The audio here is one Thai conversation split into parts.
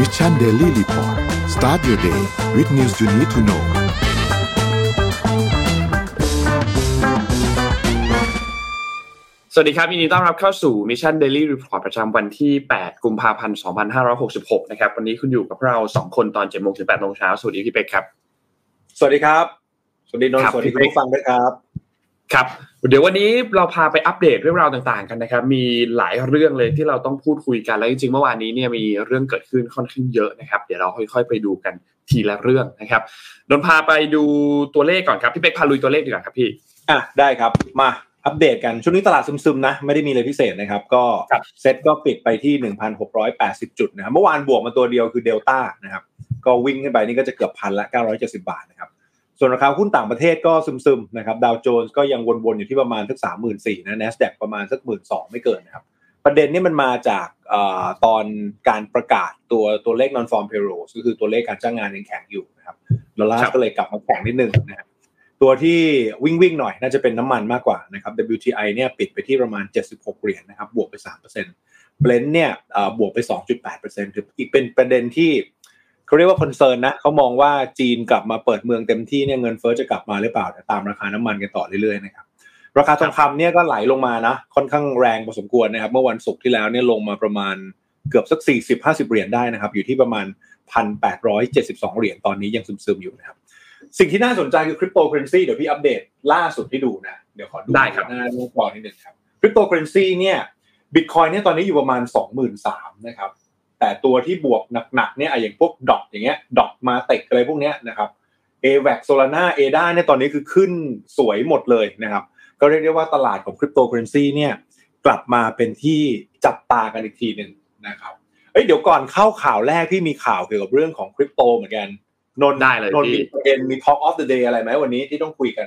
Mission Daily Report start your day with news you need to know สวัสดีครับยินดีต้อนรับเข้าสู่ Mission Daily Report ประจำวันที่ 8 กุมภาพันธ์ 2566 นะครับ วันนี้คุณอยู่กับเรา 2 คนตอน7โมงถึง8โมงเช้า สวัสดีพี่เป๊กครับ สวัสดีครับ สวัสดีนนท์ครับสวัสดีคุณพี่เป๊กผู้ฟังด้วยครับ ครับ เดี๋ยววันนี้เราพาไปอัปเดตเรื่องราวต่างๆกันนะครับ มีหลายเรื่องเลยที่เราต้องพูดคุยกัน แล้วจริงๆเมื่อวานนี้เนี่ยมีเรื่องเกิดขึ้นค่อนข้างเยอะนะครับ เดี๋ยวเราค่อยๆไปดูกันทีละเรื่องนะครับนนท์พาไปดูตัวเลขก่อนครับพี่เป็กพาลุยตัวเลขดีกว่าครับพี่ อะได้ครับมาอัปเดตกันช่วงนี้ตลาดซึมๆนะไม่ได้มีอะไรพิเศษนะครับ ก็ครับเซ็ตก็ปิดไปที่ 1,680 จุดนะครับเมื่อวานบวกมาตัวเดียวคือเดลต้านะครับก็วิ่งขึ้นไปนี่ก็จะเกือบพันละ 970 บาทนะครับ ส่วนราคาหุ้นต่างประเทศก็ซึมๆนะครับดาวโจนส์ก็ยังวนๆอยู่ที่ประมาณสักสามหมื่นสี่นะ NASDAQ ประมาณสักหมื่นสองไม่เกินนะครับ ประเด็นนี่มันมาจากเอ่อตอนการประกาศตัวตัวเลข non farm payrolls ก็คือตัวเลขการจ้างงานยังแข็งอยู่นะครับดอลลาครับร์ก็เลยกลับมาแข็งนิดนึงนะครับตัวที่วิ่งวิ่งๆหน่อยน่าจะเป็นน้ำมันมากกว่านะครับ WTI เนี่ยปิดไปที่ประมาณ 76 เหรียญนะครับบวกไป3% Blend เนี่ยเอ่อบวกไป 2.8%ถืออีกเป็นประเด็นที่ เขาเรียกว่าคอนเซิร์นนะเขามองว่าจีนกลับมาเปิดเมืองเต็มที่เนี่ยเงินเฟ้อจะกลับมาหรือเปล่าแต่ตามราคาน้ำมันกันต่อเรื่อยๆนะครับราคาทองคำเนี่ยก็ไหลลงมานะค่อนข้างแรงพอสมควรนะครับ เมื่อวันศุกร์ที่แล้วเนี่ยลงมาประมาณเกือบสัก 40-50 เหรียญได้นะครับ อยู่ที่ประมาณ 1,872 เหรียญตอนนี้ยังซึมๆอยู่นะครับ สิ่งที่น่าสนใจคือคริปโตเคอร์เรนซีเดี๋ยวพี่อัปเดตล่าสุดให้ดูนะ เดี๋ยวขอดูได้ครับหน้าหน้าจอนิดหนึ่งครับคริปโตเคอร์เรนซีเนี่ยบิตคอยน์เนี่ยตอนนี้อยู่ประมาณ 23,000นะครับ แต่ตัวที่บวกหนักๆเนี่ยอะอย่างพวกดอทอย่างเงี้ยดอทมาเต็กอะไรพวกเนี้ยนะครับ a v a c Solana ADA เนี่ยตอนนี้คือขึ้นสวยหมดเลยนะครับ ก็เรียกได้ว่าตลาดของคริปโตเคอเรนซีเนี่ยกลับมาเป็นที่จับตากันอีกทีหนึ่งนะครับเอ้ยเดี๋ยวก่อนเข้าข่าวแรกพี่มีข่าวเกี่ยวกับเรื่องของคริปโตเหมือนกันนนท์ได้เลยนนท์พี่มีประเด็นมี Talk of the Day อะไรไหมวันนี้ที่ต้องคุยกัน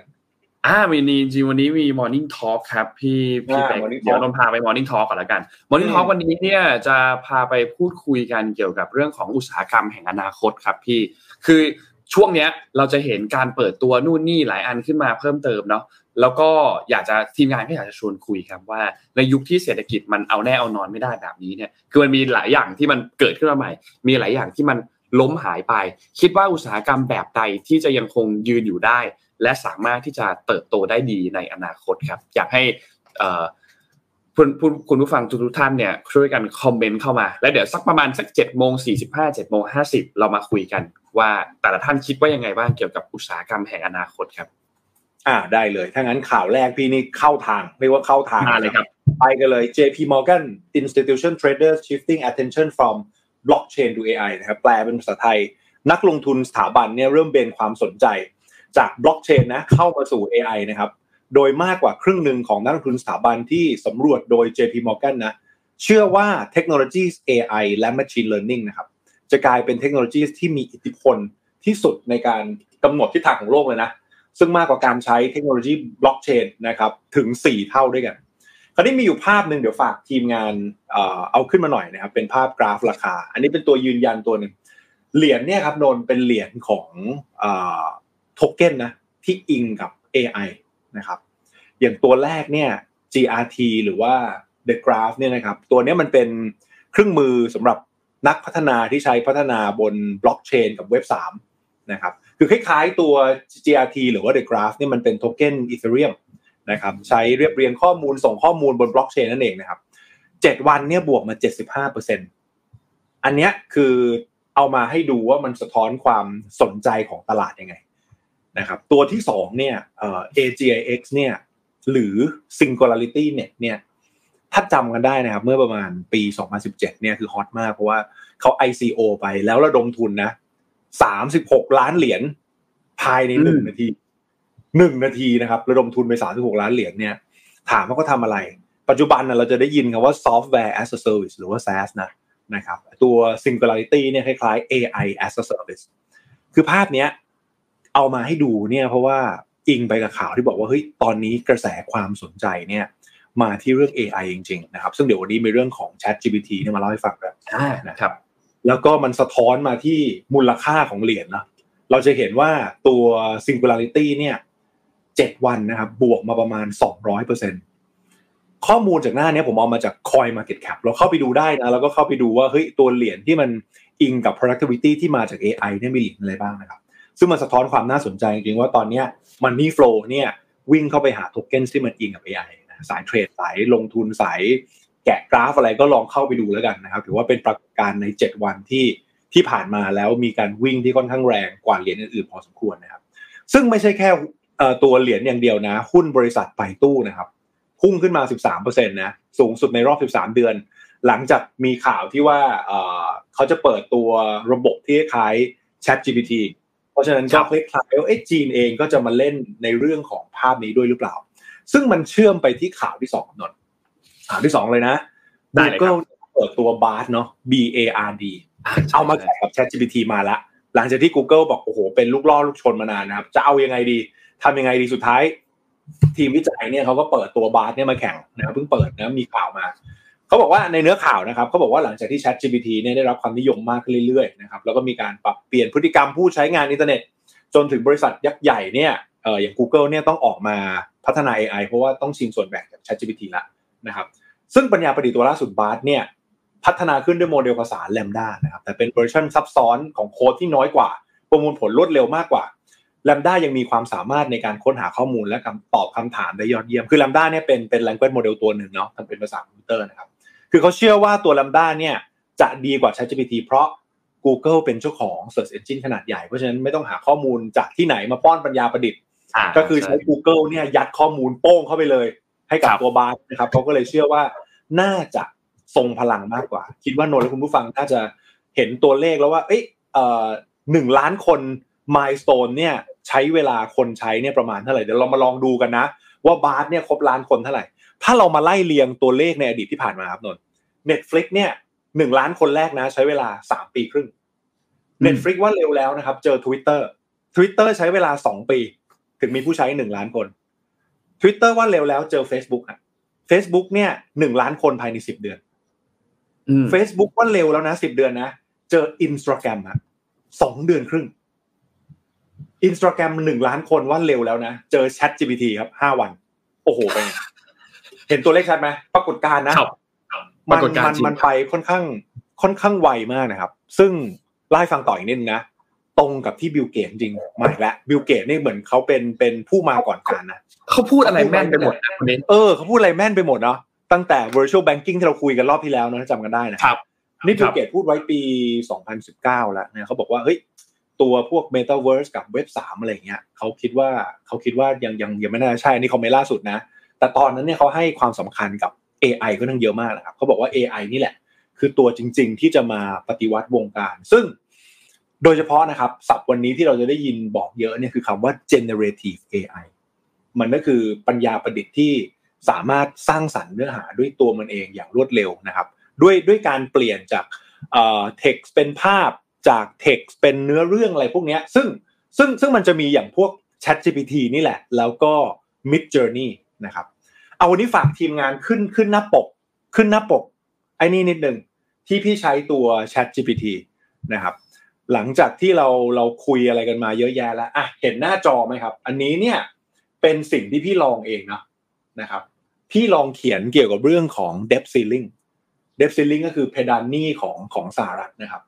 อ่ามีนี่จริงๆวันนี้มี Morning Talk ครับ พี่พี่อ่าเป็ก Morning Talk เดี๋ยวนนท์พาไป Morning Talk ก่อนละกัน Morning อืม Talk วันนี้เนี่ยจะพาไปพูดคุยกันเกี่ยวกับเรื่องของอุตสาหกรรมแห่งอนาคตครับพี่คือช่วงเนี้ยเราจะเห็นการเปิดตัวนู่นนี่หลายอันขึ้นมาเพิ่มเติมเนาะแล้วก็อยากจะทีมงานก็อยากจะชวนคุยครับว่า ในยุคที่เศรษฐกิจมันเอาแน่เอานอนไม่ได้แบบนี้เนี่ยคือมันมีหลายอย่างที่มันเกิดขึ้นมาใหม่ มีหลายอย่างที่มัน ล้มหายไป คิดว่าอุตสาหกรรมแบบใดที่จะยังคงยืนอยู่ได้ และสามารถที่จะเติบโตได้ดีในอนาคตครับ อยากให้เอ่อคุณคุณคุณผู้ฟังทุกๆท่านเนี่ยช่วยกันคอมเมนต์เข้ามา แล้วเดี๋ยวสักประมาณสักเจ็ดโมงสี่สิบห้าเจ็ดโมงห้าสิบเรามาคุยกัน ว่าแต่ละท่านคิดว่ายังไงบ้างเกี่ยวกับอุตสาหกรรมแห่งอนาคตครับ อ่าได้เลย ถ้างั้นข่าวแรกพี่นี่เข้าทางเรียกว่าเข้าทางมาเลยครับ ไปกันเลย JP Morgan Institution Traders Shifting Attention from Blockchain to AI นะครับแปลเป็นภาษาไทย นักลงทุนสถาบันเนี่ยเริ่มเบนความสนใจ จากบล็อกเชนนะเข้ามาสู่ AI นะครับโดยมากกว่าครึ่งหนึ่งของนักลงทุนสถาบันที่สำรวจโดย JP Morgan นะเชื่อว่าเทคโนโลยี AI และ Machine Learning นะครับจะกลายเป็นเทคโนโลยีที่มีอิทธิพลที่สุดในการกำหนดทิศทางของโลกเลยนะซึ่งมากกว่าการใช้เทคโนโลยีบล็อกเชนนะครับถึง 4 เท่าด้วยกัน คราวนี้มีอยู่ภาพหนึ่งเดี๋ยวฝากทีมงานเอาขึ้นมาหน่อยนะครับ เป็นภาพกราฟราคา อันนี้เป็นตัวยืนยันตัวหนึ่งเหรียญเนี่ยครับนนเป็นเหรียญของโทเก้นนะที่อิงกับ AI นะครับ อย่างตัวแรกเนี่ย GRT หรือว่า The Graph เนี่ยนะครับ ตัวนี้มันเป็นเครื่องมือสำหรับนักพัฒนาที่ใช้พัฒนาบนบล็อกเชนกับเว็บ3นะครับ คือคล้ายๆตัว GRT หรือว่า The Graph เนี่ยมันเป็นโทเก้น Ethereum นะครับใช้เรียบเรียงข้อมูลส่งข้อมูลบนบล็อกเชนนั่นเองนะครับเจ็ดวันเนี่ยบวกมา75%อันเนี้ยคือเอามาให้ดูว่ามันสะท้อนความสนใจของตลาดยังไงนะครับตัวที่สองเนี่ยเอ่อ AGIX เนี่ยหรือ Singularity Net เนี่ยถ้าจำกันได้นะครับ เมื่อประมาณปี 2017เนี่ยคือฮอตมากเพราะว่าเขา ICO ไปแล้วระดมทุนนะ36 ล้านเหรียญภายในหนึ่งอืมนาที หนึ่งนาทีนะครับระดมทุนไป36ล้านเหรียญเนี่ย ถามว่าเขาทำอะไร ปัจจุบันนะเราจะได้ยินคำว่า software as a service หรือว่า SaaS นะนะครับ ตัว singularity เนี่ยคล้ายๆ AI as a service คือภาพเนี้ยเอามาให้ดูเนี่ยเพราะว่าอิงไปกับข่าวที่บอกว่าเฮ้ยตอนนี้กระแสความสนใจเนี่ยมาที่เรื่อง AI จริงๆนะครับซึ่งเดี๋ยววันนี้มีเรื่องของ Chat GPT เนี่ยมาเล่าให้ฟังกันอ่านะครับ แล้วก็มันสะท้อนมาที่มูลค่าของเหรียญนะเราจะเห็นว่าตัว singularity เนี่ย เจ็ดวันนะครับบวกมาประมาณ 200%ข้อมูลจากหน้านี้ผมเอามาจาก Coin Market Cap เราเข้าไปดูได้นะแล้วก็เข้าไปดูว่าเฮ้ยตัวเหรียญที่มันอิงกับ productivity ที่มาจาก AI เนี่ยมีเหรียญอะไรบ้างนะครับซึ่งมันสะท้อนความน่าสนใจจริงๆว่าตอนนี้ย Money Flow เนี่ยวิ่งเข้าไปหาโทเก้นที่มันอิงกับ AI นะสายเทรดสายลงทุนสายแกะกราฟอะไรก็ลองเข้าไปดูแล้วกันนะครับถือว่าเป็นปรากฏการณ์ใน 7 วันที่ที่ผ่านมาแล้วมีการวิ่งที่ค่อนข้างแรงกว่าเหรียญอื่นๆพอสมควรนะครับซึ่งไม่ใช่แค่ ตัวเหรียญอย่างเดียวนะ หุ้นบริษัทไปตู้นะครับพุ่งขึ้นมา 13%นะสูงสุดในรอบ 13 เดือน หลังจากมีข่าวที่ว่าเขาจะเปิดตัวระบบที่คล้าย Chat GPT เพราะฉะนั้นก็คล้ายๆว่าจีนเองก็จะมาเล่นในเรื่องของภาพนี้ด้วยหรือเปล่า ซึ่งมันเชื่อมไปที่ข่าวที่สองนนข่าวที่สองเลยนะ Google เปิดตัว Bard เนาะ B A R D เอามาแข่งกับ Chat GPT มาละ หลังจากที่ Google บอกโอ้โหเป็นลูกล่อลูกชนมานานนะครับ จะเอายังไงดี ทำยังไงดีสุดท้าย ทีมวิจัยเนี่ยเขาก็เปิดตัวบาร์เนี่ยมาแข่งนะเพิ่งเปิดนะมีข่าวมาเขาบอกว่าในเนื้อข่าวนะครับเขาบอกว่าหลังจากที่ Chat GPT เนี่ยได้รับความนิยมมากขึ้นเรื่อยๆนะครับแล้วก็มีการปรับเปลี่ยนพฤติกรรมผู้ใช้งานอินเทอร์เน็ต จนถึงบริษัทยักษ์ใหญ่เนี่ยเอออย่าง Google เนี่ยต้องออกมาพัฒนา AI เพราะว่าต้องชิงส่วนแบ่งจาก ChatGPT ละนะครับซึ่งปัญญาประดิษฐ์ตัวล่าสุด Bard เนี่ยพัฒนาขึ้นด้วยโมเดลภาษา Lambda นะครับแต่เป็นเวอร์ชันซับซ้อนของโค้ดที่น้อยกว่า ประมวลผลรวดเร็วมากกว่า Lambda ยังมีความสามารถในการค้นหาข้อมูลและตอบคำถามได้ยอดเยี่ยม คือ LaMDA เนี่ยเป็นเป็น language model ตัวหนึ่งเนาะมันเป็นภาษาคอมพิวเตอร์นะครับ คือเขาเชื่อว่าตัว Lambda เนี่ยจะดีกว่า ChatGPT เพราะ Google เป็นเจ้าของ Search Engine ขนาดใหญ่ เพราะฉะนั้นไม่ต้องหาข้อมูลจากที่ไหนมาป้อนปัญญาประดิษฐ์ก็คือใช้ Google เนี่ยยัดข้อมูลโป้งเข้าไปเลย ให้กับตัว Bard นะครับเขาก็เลยเชื่อว่าน่าจะทรงพลังมากกว่า คิดว่านนและคุณผู้ฟังน่าจะเห็นตัวเลขแล้วว่า เอ้ยหนึ่งล้านคน milestone เนี่ย ใช้เวลาคนใช้เนี่ยประมาณเท่าไหร่เดี๋ยวเรามาลองดูกันนะ ว่า Bard เนี่ยครบล้านคนเท่าไหร่ ถ้าเรามาไล่เรียงตัวเลขในอดีตที่ผ่านมาครับนน Netflix เนี่ยหนึ่งล้านคนแรกนะ ใช้เวลาสามปีครึ่งNetflix ว่าเร็วแล้วนะครับ เจอ Twitter Twitter ใช้เวลาสองปี ถึงมีผู้ใช้หนึ่งล้านคน Twitter ว่าเร็วแล้วเจอ Facebook อะ Facebook เนี่ยหนึ่งล้านคนภายในสิบเดือน Facebook ว่าเร็วแล้วนะสิบเดือนนะ เจอ Instagram อะสองเดือนครึ่ง อินสตาแกรมหนึ่งล้านคนว่าเร็วแล้วนะ เจอ ChatGPT ครับห้าวัน โอ้โหไปเห็นตัวเลขชัดไหมปรากฏการณ์นะมันมันมันไปค่อนข้างค่อนข้างไวมากนะครับ ซึ่งไล่ฟังต่ออีกนิดนึงนะ ตรงกับที่ Bill Gates จริงมาอีกแล้ว Bill Gates นี่เหมือนเขาเป็นเป็นผู้มาก่อนกาลนะเขาพูดอะไรแม่นไปหมดนะคนนี้เออเขาพูดอะไรแม่นไปหมดเนาะตั้งแต่ virtual banking ที่เราคุยกันรอบที่แล้วนะจำกันได้นะครับนี่ Bill Gates พูดไว้ปี 2019 แล้วเนี่ยเขาบอกว่าเฮ้ย ตัวพวก Metaverse กับเว็บสามอะไรเงี้ยเขาคิดว่าเขาคิดว่ายังยังยังไม่น่าใช่นี่เขาไม่ล่าสุดนะ แต่ตอนนั้นเนี่ยเขาให้ความสำคัญกับ AI ก็ทั้งเยอะมากนะครับเขาบอกว่า AI นี่แหละ คือตัวจริง ๆ ที่จะมาปฏิวัติวงการ ซึ่งโดยเฉพาะนะครับศัพท์วันนี้ที่เราจะได้ยินบอกเยอะเนี่ยคือคำว่า generative AI มันก็คือปัญญาประดิษฐ์ที่สามารถสร้างสรรค์เนื้อหาด้วยตัวมันเองอย่างรวดเร็วนะครับ ด้วยด้วยการเปลี่ยนจากเอ่อ text เป็นภาพ จาก text เป็นเนื้อเรื่องอะไรพวกนี้ซึ่งซึ่งซึ่งมันจะมีอย่างพวก Chat GPT นี่แหละ แล้วก็ Mid Journey นะครับ เอาวันนี้ฝากทีมงานขึ้นขึ้นหน้าปก ขึ้นหน้าปกไอ้นี่นิดหนึ่งที่พี่ใช้ตัว Chat GPT นะครับ หลังจากที่เราเราคุยอะไรกันมาเยอะแยะแล้วอะเห็นหน้าจอไหมครับ อันนี้เนี่ยเป็นสิ่งที่พี่ลองเองนะนะครับ พี่ลองเขียนเกี่ยวกับเรื่องของ debt ceiling debt ceiling ก็คือเพดานหนี้ของของสหรัฐนะครับ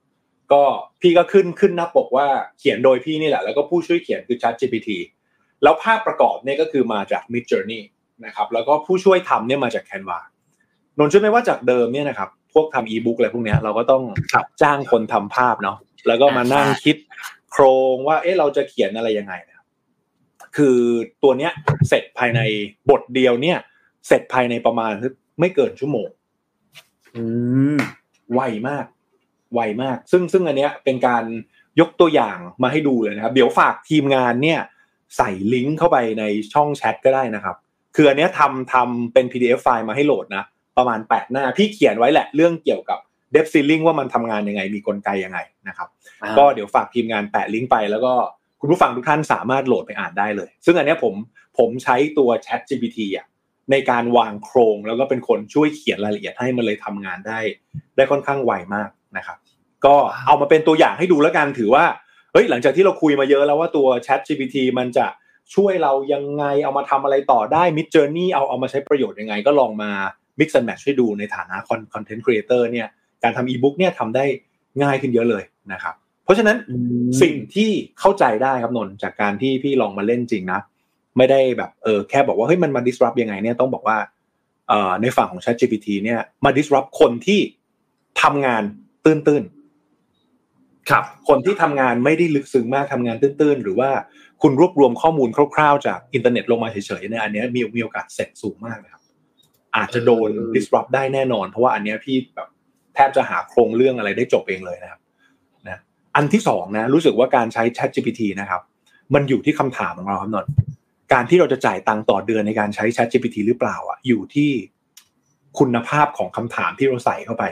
ก็พี่ก็ขึ้นขึ้นหน้าปกว่าเขียนโดยพี่นี่แหละ แล้วก็ผู้ช่วยเขียนคือ Chat GPT แล้วภาพประกอบเนี่ยก็คือมาจาก Mid Journey นะครับแล้วก็ผู้ช่วยทำเนี่ยมาจาก Canva นนท์ช่วยไหมว่าจากเดิมเนี่ยนะครับพวกทำอีบุ๊กอะไรพวกนี้เราก็ต้องจ้างคนทำภาพเนาะแล้วก็มานั่งคิดโครงว่า เอ๊ะเราจะเขียนอะไรยังไงนะครับคือตัวเนี้ยเสร็จภายในบทเดียวเนี่ย เสร็จภายในประมาณไม่เกินชั่วโมง อืมไวมาก ไวมาก ซึ่งซึ่งอันเนี้ยเป็นการยกตัวอย่างมาให้ดูเลยนะครับ เดี๋ยวฝากทีมงานเนี่ยใส่ลิงก์เข้าไปในช่องแชทก็ได้นะครับ คืออันเนี้ยทำทำเป็น PDF ไฟล์มาให้โหลดนะประมาณ 8 หน้าพี่เขียนไว้แหละเรื่องเกี่ยวกับเดฟซิลลิงว่ามันทำงานยังไงมีกลไกยังไงนะครับ ก็เดี๋ยวฝากทีมงานแปะลิงก์ไปแล้วก็คุณผู้ฟังทุกท่านสามารถโหลดไปอ่านได้เลย ซึ่งอันนี้ผมผมใช้ตัว Chat GPT อะในการวางโครงแล้วก็เป็นคนช่วยเขียนรายละเอียดให้มันเลยทำงานได้ ได้ค่อนข้างไวมาก นะครับ ก็เอามาเป็นตัวอย่างให้ดูแล้วกันถือว่าเฮ้ยหลังจากที่เราคุยมาเยอะแล้วว่าตัว Chat GPT มันจะช่วยเรายังไงเอามาทำอะไรต่อได้ Mid Journey เอาเอามาใช้ประโยชน์ยังไง ก็ลองมา mix and match ให้ดูในฐานะ content creator เนี่ยการทำอีบุ๊กเนี่ยทำได้ง่ายขึ้นเยอะเลยนะครับ เพราะฉะนั้นสิ่งที่เข้าใจได้ครับนนจากการที่พี่ลองมาเล่นจริงนะ ไม่ได้แบบเออแค่บอกว่าเฮ้ยมันมา disrupt ยังไงเนี่ยต้องบอกว่าเอ่อในฝั่งของ ChatGPT เนี่ยมา disrupt คนที่ทำงาน ตื้นๆครับ คนที่ทำงานไม่ได้ลึกซึ้งมากทำงานตื้นๆ หรือว่าคุณรวบรวมข้อมูลคร่าวๆ จากอินเทอร์เน็ตลงมาเฉยๆเนี่ยอันเนี้ยมีมีโอกาสเสร็จสูงมากนะครับ อาจจะโดนเออ disrupt ได้แน่นอน เพราะว่าอันเนี้ยพี่แบบแทบจะหาโครงเรื่องอะไรได้จบเองเลยนะครับนะอันที่สองนะรู้สึกว่าการใช้ Chat GPT นะครับ มันอยู่ที่คำถามของเราครับนนท์การที่เราจะจ่ายตังค์ต่อเดือนในการใช้ Chat GPT หรือเปล่าอะอยู่ที่คุณภาพของคำถามที่เราใส่เข้าไป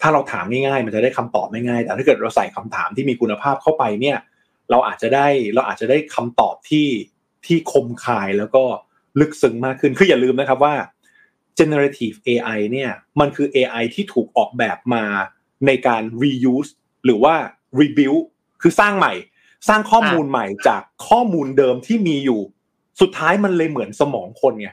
ถ้าเราถามง่ายๆ มันจะได้คำตอบไม่ง่าย แต่ถ้าเกิดเราใส่คำถามที่มีคุณภาพเข้าไปเนี่ย เราอาจจะได้เราอาจจะได้คำตอบที่ที่คมคายแล้วก็ลึกซึ้งมากขึ้น คืออย่าลืมนะครับว่า generative AI เนี่ย มันคือ AI ที่ถูกออกแบบมาในการ reuse หรือว่า rebuild คือสร้างใหม่ สร้างข้อมูลใหม่จากข้อมูลเดิมที่มีอยู่ สุดท้ายมันเลยเหมือนสมองคนไง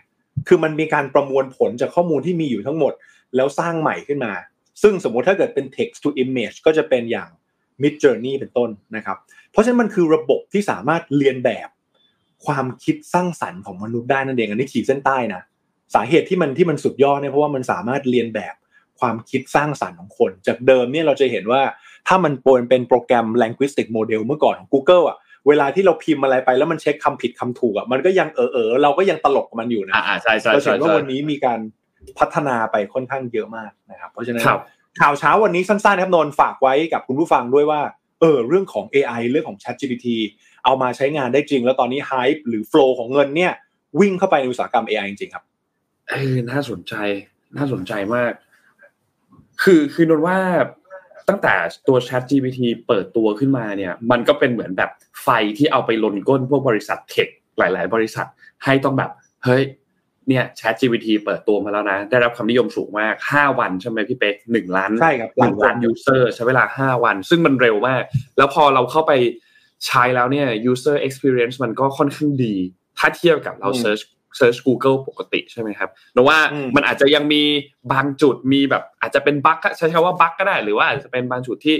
คือมันมีการประมวลผลจากข้อมูลที่มีอยู่ทั้งหมด แล้วสร้างใหม่ขึ้นมา ซึ่งสมมติถ้าเกิดเป็น text to image ก็จะเป็นอย่าง mid journey เป็นต้นนะครับ เพราะฉะนั้นมันคือระบบที่สามารถเรียนแบบความคิดสร้างสรรค์ของมนุษย์ได้นั่นเองอันนี้ขีดเส้นใต้นะสาเหตุที่มันที่มันสุดยอดเนี่ยเพราะว่ามันสามารถเรียนแบบความคิดสร้างสรรค์ของคน จากเดิมเนี่ยเราจะเห็นว่าถ้ามันปนเป็นโปรแกรม linguistic model เมื่อก่อนของ Google อะเวลาที่เราพิมพ์อะไรไปแล้วมันเช็คคำผิดคำถูกอะมันก็ยังเออเออเราก็ยังตลกกับมันอยู่นะอ่าใช่ใช่เราใช่เห็นว่าใช่วันนี้มีการ พัฒนาไปค่อนข้างเยอะมากนะครับ เพราะฉะนั้นครับข่าวเช้าวันนี้สั้นๆครับนนท์ฝากไว้กับคุณผู้ฟังด้วยว่าเออเรื่องของ AI เรื่องของ ChatGPT เอามาใช้งานได้จริง แล้วตอนนี้ hype หรือ flow ของเงินเนี่ย วิ่งเข้าไปในอุตสาหกรรม AI จริงๆครับเออน่าสนใจ น่าสนใจมาก คือคือนนว่าตั้งแต่ตัว Chat GPT เปิดตัวขึ้นมาเนี่ย มันก็เป็นเหมือนแบบไฟที่เอาไปลนก้นพวกบริษัทเทคหลาย ๆ บริษัทให้ต้องแบบ เฮ้ย เนี่ย Chat GPT เปิดตัวมาแล้วนะ ได้รับความนิยมสูงมาก 5 วันใช่ไหมพี่เป๊กหนึ่งล้านใช่ครับหนึ่งล้านล้านคนยูเซอร์ใช้เวลา 5 วัน ซึ่งมันเร็วมาก แล้วพอเราเข้าไปใช้แล้วเนี่ย user experience มันก็ค่อนข้างดี ถ้าเทียบกับเราอืม search search Google ปกติใช่ไหมครับแต่ว่าอืมมันอาจจะยังมีบางจุดมีแบบอาจจะเป็นบั๊กใช้คำว่าบั๊กก็ได้ หรือว่าอาจจะเป็นบางจุดที่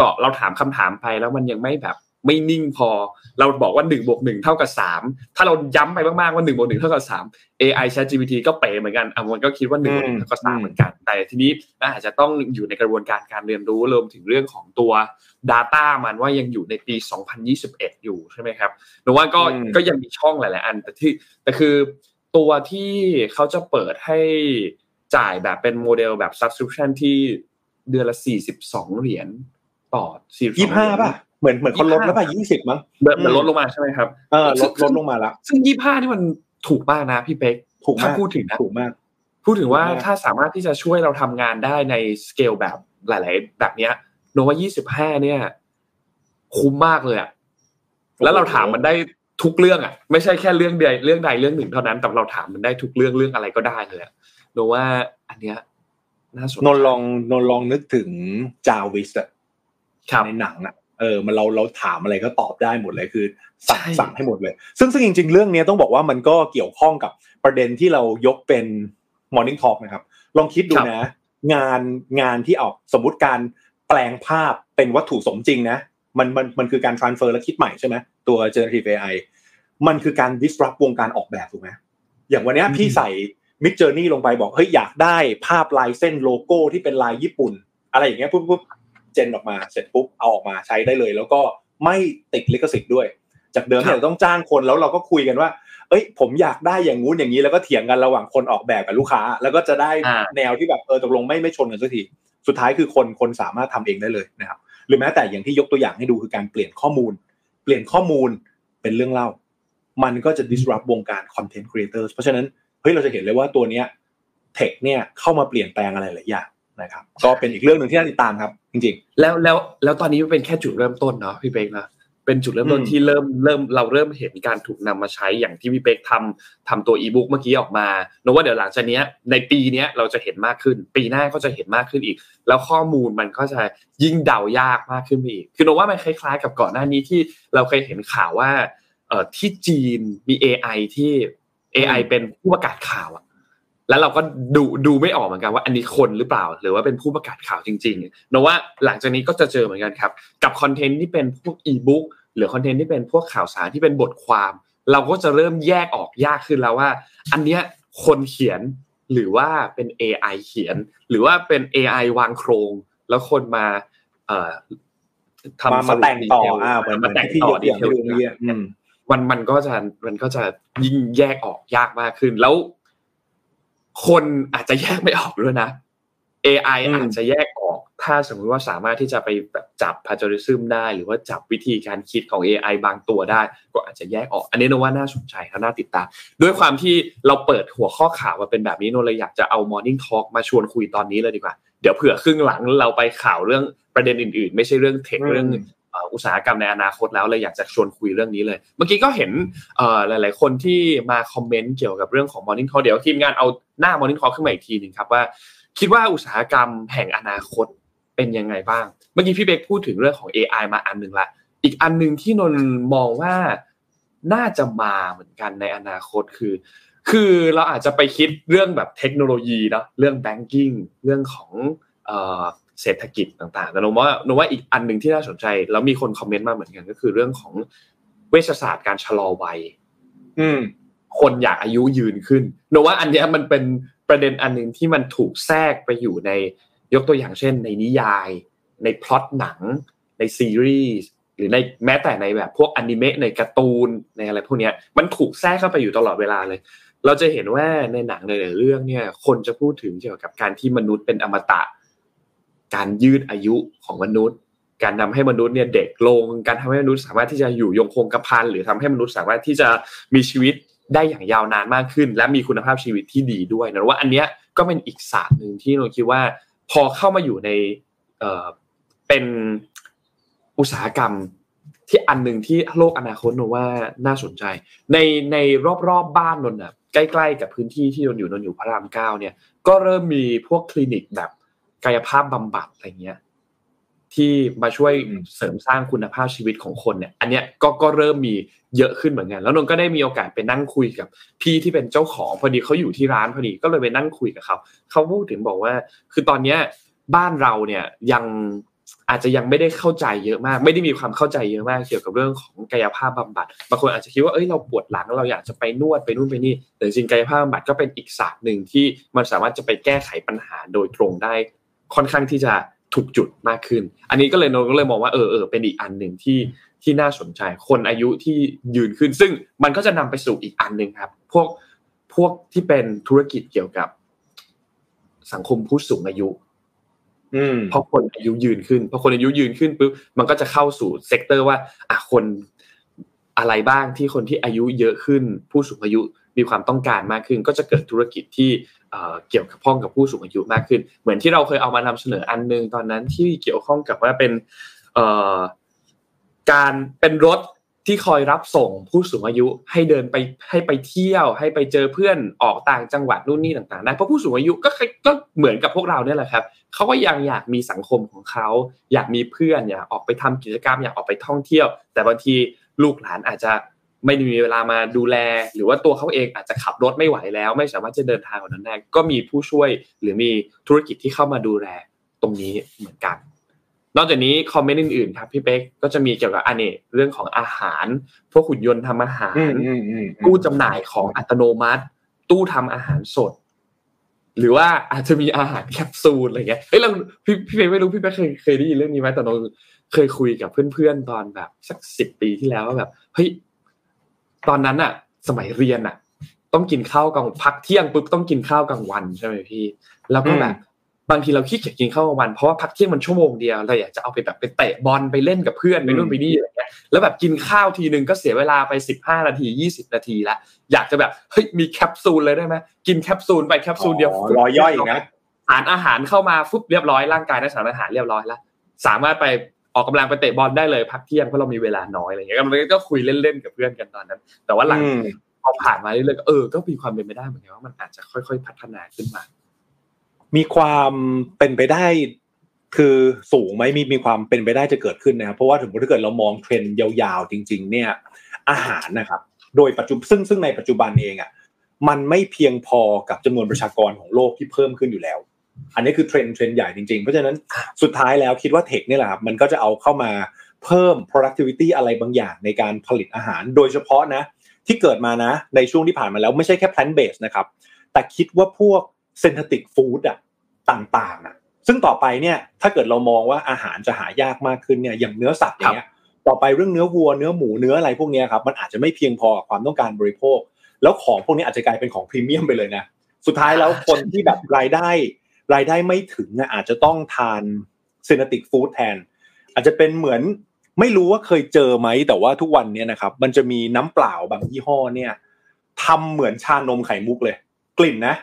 ต่อเราถามคำถามไปแล้วมันยังไม่แบบ ไม่นิ่งพอ เราบอกว่า1นบวกหเท่ากับ 3 ถ้าเราย้ำไปมากๆว่า1นบวกหเท่ากับ 3 AI ChatGPT ก็เป๋เหมือนกันอะมันก็คิดว่า1นบวกหเท่ากับอืม3เหมือนกัน แต่ทีนี้อาจจะต้องอยู่ในกระบวนการการเรียนรู้รวมถึงเรื่องของตัว Data มันว่ายังอยู่ในปี 2021 อยู่ใช่ไหมครับหรือว่าก็อืมก็ยังมีช่องหลายๆอัน แต่ที่แต่คือตัวที่เขาจะเปิดให้จ่ายแบบเป็นโมเดลแบบ subscription ที่เดือนละ 42 เหรียญต่อ42ยี่ห้าป่ะ เหมือนเหมือนคนลดแล้วป่ะยี่สิบมั้งเหมือนเหมือนลดลงมาใช่ไหมครับเออลดซึ่ลงดลงมาแล้วซึ่ง25นี่มันถูกมากนะพี่เป๊กถูกมากถ้าพูดถึงนะถูกมาก พูดถึงว่าถูกมากถ้าสามารถที่จะช่วยเราทำงานได้ในสเกลแบบหลาย ๆ แบบเนี้ยโนว่า25เนี่ย คุ้มมากเลยอะแล้วเราถามมันได้ทุกเรื่องอะไม่ใช่แค่เรื่องใดเรื่องใดเรื่องหนึ่งเท่านั้นแต่เราถามมันได้ทุกเรื่องเรื่องอะไรก็ได้เลยอะโนว่า อันเนี้ยน่าสนใจนนท์ลองนนท์ลองนึกถึงจาวิสอะครับในหนังอะ เออมันเราเราถามอะไรก็ตอบได้หมดเลยคือสั่งใช่สั่งให้หมดเลย ซึ่งซึ่งจริง ๆ เรื่องนี้ต้องบอกว่ามันก็เกี่ยวข้องกับประเด็นที่เรายกเป็น Morning Talk นะครับ ลองคิดดูนะ งานงานที่เอาสมมุติการแปลงภาพเป็นวัตถุสมจริงนะมันมันมันคือการ transfer และคิดใหม่ใช่ไหมตัว generative AI มันคือการ disrupt วงการออกแบบถูกไหมอย่างวันเนี้ยอืมพี่ใส่ Mid Journey ลงไปบอกเฮ้ยอยากได้ภาพลายเส้นโลโก้ที่เป็นลายญี่ปุ่น อะไรอย่างเงี้ยปุ๊บปุ๊บ เจนออกมาเสร็จปุ๊บเอาออกมาใช้ได้เลย แล้วก็ไม่ติดลิขสิทธิ์ด้วย จากเดิมครับเนี่ยเราต้องจ้างคนแล้วเราก็คุยกันว่า เอ้ย ผมอยากได้อย่างงู้นอย่างนี้แล้วก็เถียงกันระหว่างคนออกแบบกับลูกค้า แล้วก็จะได้อ่าแนวที่แบบเออตกลงไม่ไม่ชนกันสักทีสุดท้ายคือคนคนสามารถทำเองได้เลยนะครับหรือแม้แต่อย่างที่ยกตัวอย่างให้ดูคือการเปลี่ยนข้อมูล เปลี่ยนข้อมูลเป็นเรื่องเล่า มันก็จะ disrupt วงการ content creators เพราะฉะนั้นเฮ้ยเราจะเห็นเลยว่าตัวเนี้ยเทคเนี่ยเข้ามาเปลี่ยนแปลงอะไรหลายอย่าง นะครับก็เป็นอีกเรื่องหนึ่งที่น่าติดตามครับ จริงแล้วแล้วแล้วตอนนี้มันเป็นแค่จุดเริ่มต้นเนาะพี่เป๊กนะเป็นจุดเริ่มต้นอืมที่เริ่มเริ่มเราเริ่มเห็นการถูกนำมาใช้อย่างที่พี่เป๊กทำทำตัวอีบุ๊กเมื่อกี้ออกมานึกว่าเดี๋ยวหลังจากเนี้ยในปีเนี้ยเราจะเห็นมากขึ้น ปีหน้าก็จะเห็นมากขึ้นอีก แล้วข้อมูลมันก็จะยิ่งเดายากมากขึ้นไปอีกคือนึกว่ามันคล้ายๆ กับก่อนหน้านี้ที่เราเคยเห็นข่าวว่าเอ่อที่จีนมี AI ที่ AI เป็นผู้ประกาศข่าวอะ แล้วเราก็ดูดูไม่ออกเหมือนกันว่าอันนี้คนหรือเปล่า หรือว่าเป็นผู้ประกาศข่าวจริงๆนว่าหลังจากนี้ก็จะเจอเหมือนกันครับ กับคอนเทนต์ที่เป็นพวกอีบุ๊กหรือคอนเทนต์ที่เป็นพวกข่าวสารที่เป็นบทความ เราก็จะเริ่มแยกออกยากขึ้นแล้วว่า อันเนี้ยคนเขียนหรือว่าเป็น AI เขียน หรือว่าเป็น AI วางโครง แล้วคนมาเอ่อทำมาแต่งต่ออ่าเหมือนมาแต่งต่อดีเทลมันมันก็จะมันก็จะยิ่งแยกออกยากมากขึ้นแล้ว คนอาจจะแยกไม่ออกด้วยนะ AI อาจจะแยกออก ถ้าสมมติว่าสามารถที่จะไปแบบจับพาจอริซึมได้ หรือว่าจับวิธีการคิดของ AI บางตัวได้ ก็อาจจะแยกออก อันนี้นว่าน่าสนใจและน่าติดตาม ด้วยความที่เราเปิดหัวข้อข่าวมาเป็นแบบนี้นเลยอยากจะเอา Morning Talk มาชวนคุยตอนนี้เลยดีกว่า เดี๋ยวเผื่อครึ่งหลังเราไปข่าวเรื่องประเด็นอื่น ๆ ไม่ใช่เรื่องเทคเรื่อง อุตสาหกรรมในอนาคตแล้วเลยอยากจะชวนคุยเรื่องนี้เลย เมื่อกี้ก็เห็นหลาย ๆ คนที่มาคอมเมนต์เกี่ยวกับเรื่องของ Morning Call เดี๋ยวทีมงานเอาหน้า Morning Call ขึ้นมาอีกทีหนึ่งครับว่า คิดว่าอุตสาหกรรมแห่งอนาคตเป็นยังไงบ้าง เมื่อกี้พี่เบกพูดถึงเรื่องของ AI มาอันหนึ่งละอีกอันหนึ่งที่นนมองว่าน่าจะมาเหมือนกันในอนาคตคือ คือเราอาจจะไปคิดเรื่องแบบเทคโนโลยีเนาะเรื่องแบงกิ้งเรื่องของ เศรษฐกิจต่างๆ แต่นว่าหนว่าอีกอันหนึ่งที่น่าสนใจ แล้วมีคนคอมเมนต์มาเหมือนกัน ก็คือเรื่องของเวชศาสตร์การชะลอวัย อืม คนอยากอายุยืนขึ้นนว่าอันนี้มันเป็นประเด็นอันหนึ่งที่มันถูกแทรกไปอยู่ในยกตัวอย่างเช่น ในนิยาย ในพล็อตหนัง ในซีรีส์หรือในแม้แต่ในแบบพวกอนิเมะในการ์ตูนในอะไรพวกนี้มันถูกแทรกเข้าไปอยู่ตลอดเวลาเลย เราจะเห็นว่าในหนังในหลายเรื่องเนี่ย คนจะพูดถึงเกี่ยวกับการที่มนุษย์เป็นอมตะ การยืดอายุของมนุษย์ การทาให้มนุษย์เนี่ยเด็กลง การทำให้มนุษย์สามารถที่จะอยู่ยงคงกระพันหรือทำให้มนุษย์สามารถที่จะมีชีวิตได้อย่างยาวนานมากขึ้น และมีคุณภาพชีวิตที่ดีด้วยนะว่าอันเนี้ยก็เป็นอีกศาสตร์หนึ่งที่เราคิดว่าพอเข้ามาอยู่ในเอ่อเป็นอุตสาหกรรมที่อันหนึ่งที่โลกอนาคตนว่าน่าสนใจ ในในรอบๆบบ้านนนท์ใกล้ๆกับพื้นที่ที่นนอยู่นนอยู่พระรามเก้าเนี่ยก็เริ่มมีพวกคลินิกแบบ กายภาพบำบัดอะไรเงี้ยที่มาช่วยเสริมสร้างคุณภาพชีวิตของคนเนี่ย อันเนี้ยก็ก็เริ่มมีเยอะขึ้นเหมือนกัน แล้วนนก็ได้มีโอกาสไปนั่งคุยกับพี่ที่เป็นเจ้าของพอดีเขาอยู่ที่ร้านพอดีก็เลยไปนั่งคุยกับเขาเขาพูดถึงบอกว่า คือตอนเนี้ยบ้านเราเนี่ยยังอาจจะยังไม่ได้เข้าใจเยอะมาก ไม่ได้มีความเข้าใจเยอะมากเกี่ยวกับเรื่องของกายภาพบำบัดบางคนอาจจะคิดว่าเอ้ยเราปวดหลังเราอยากจะไปนวดไปนู่นไปนี่แต่จริงกายภาพบำบัดก็เป็นอีกศาสตร์หนึ่งที่มันสามารถจะไปแก้ไขปัญหาโดยตรงได้ ค่อนข้างที่จะถูกจุดมากขึ้น อันนี้ก็เลยนนก็เลยมองว่าเออเออเป็นอีกอันหนึ่งที่ที่น่าสนใจ คนอายุที่ยืนขึ้น ซึ่งมันก็จะนำไปสู่อีกอันหนึ่งครับ พวกพวกที่เป็นธุรกิจเกี่ยวกับสังคมผู้สูงอายุเพราะคนอายุยืนขึ้นพอคนอายุยืนขึ้นปุ๊บมันก็จะเข้าสู่ sector ว่าอะคนอะไรบ้างที่คนที่อายุเยอะขึ้น ผู้สูงอายุ มีความต้องการมากขึ้น ก็จะเกิดธุรกิจที่เกี่ยวกับพ้องกับผู้สูงอายุมากขึ้น เหมือนที่เราเคยเอามานำเสนออันนึงตอนนั้นที่เกี่ยวข้องกับว่าเป็นการเป็นรถที่คอยรับส่งผู้สูงอายุให้เดินไปให้ไปเที่ยว ให้ไปเจอเพื่อนออกต่างจังหวัดนู่นนี่ต่างๆได้เพราะผู้สูงอายุก็ก็เหมือนกับพวกเราเนี่ยแหละครับเขาก็ยังอยากมีสังคมของเขาอยากมีเพื่อนอยากออกไปทำกิจกรรมอยากออกไปท่องเที่ยว แต่บางทีลูกหลานอาจจะ ไม่มีเวลามาดูแล หรือว่าตัวเขาเองอาจจะขับรถไม่ไหวแล้ว ไม่สามารถจะเดินทางแบบนั้นได้ก็มีผู้ช่วยหรือมีธุรกิจที่เข้ามาดูแลตรงนี้เหมือนกัน นอกจากนี้คอมเมนต์อื่นๆครับพี่เป๊กก็จะมีเกี่ยวกับอันนี้เรื่องของอาหาร พวกหุ่นยนต์ทำอาหารตู้จำหน่ายของอัตโนมัติ ตู้ทำอาหารสดหรือว่าอาจจะมีอาหารแคปซูลอะไรเงี้ย เฮ้ยเราพี่พี่เป๊กไม่รู้พี่เป๊กเคยเคยได้ยินเรื่องนี้ไหมแต่เราเคยคุยกับเพื่อนๆตอนแบบสักสิบปีที่แล้วว่าแบบเฮ้ย ตอนนั้นอะสมัยเรียนอะต้องกินข้าวกลางพักเที่ยงปุ๊บต้องกินข้าวกลางวันใช่ไหมพี่ แล้วก็แบบบางทีเราขี้เกียจกินข้าวกลางวันเพราะว่าพักเที่ยงมันชั่วโมงเดียวเราอยากจะเอาไปแบบไปเตะบอลไปเล่นกับเพื่อนไปนู่นไปนี่อะไรเงี้ยแล้วแบบกินข้าวทีนึงก็เสียเวลาไปสิบห้านาทียี่สิบนาทีละอยากจะแบบเฮ้ยมีแคปซูลเลยได้ไหมกินแคปซูลไปแคปซูลเดียวรอย่อยนะสารอาหารเข้ามาฟุบเรียบร้อยร่างกายได้สารอาหารเรียบร้อยแล้วสามารถไป ออกกำลังไปเตะบอลได้เลยพักเที่ยงเพราะเรามีเวลาน้อยอะไรเงี้ยมันก็คุยเล่นๆกับเพื่อนกันตอนนั้น แต่ว่าหลังพอผ่านมาเรื่อยๆเออก็มีความเป็นไปได้เหมือนกันว่ามันอาจจะค่อย ๆ พัฒนาขึ้นมา มีความเป็นไปได้คือสูงไหมมีมีความเป็นไปได้จะเกิดขึ้นนะครับเพราะว่าถึงถ้าเกิดเรามองเทรนด์ยาวๆจริง ๆ เนี่ย อาหารนะครับ โดยปัจจุบันซึ่งซึ่งในปัจจุบันเองอะมันไม่เพียงพอกับจำนวนประชากรของโลกที่เพิ่มขึ้นอยู่แล้ว อันนี้คือเทรนด์เทรนด์ใหญ่จริงๆ เพราะฉะนั้นสุดท้ายแล้วคิดว่า tech นี่แหละครับมันก็จะเอาเข้ามาเพิ่ม productivity อะไรบางอย่างในการผลิตอาหาร โดยเฉพาะนะ ที่เกิดมานะ ในช่วงที่ผ่านมาแล้วไม่ใช่แค่ plant based นะครับ แต่คิดว่าพวก synthetic food อะต่างๆอะซึ่งต่อไปเนี่ยถ้าเกิดเรามองว่าอาหารจะหายากมากขึ้นเนี่ยอย่างเนื้อสัตว์อย่างเงี้ยต่อไปเรื่องเนื้อวัวเนื้อหมูเนื้ออะไรพวกเนี้ยครับมันอาจจะไม่เพียงพอกับความต้องการบริโภค แล้วของพวกนี้อาจจะกลายเป็นของพรีเมียมไปเลยนะสุดท้ายแล้วคนที่แบบรายได้ รายได้ไม่ถึงอาจจะต้องทานซินติกฟู้ดแทน อาจจะเป็นเหมือนไม่รู้ว่าเคยเจอไหมแต่ว่าทุกวันนี้นะครับ มันจะมีน้ำเปล่าบางยี่ห้อเนี่ยทำเหมือนชานมไข่มุกเลย กลิ่นนะ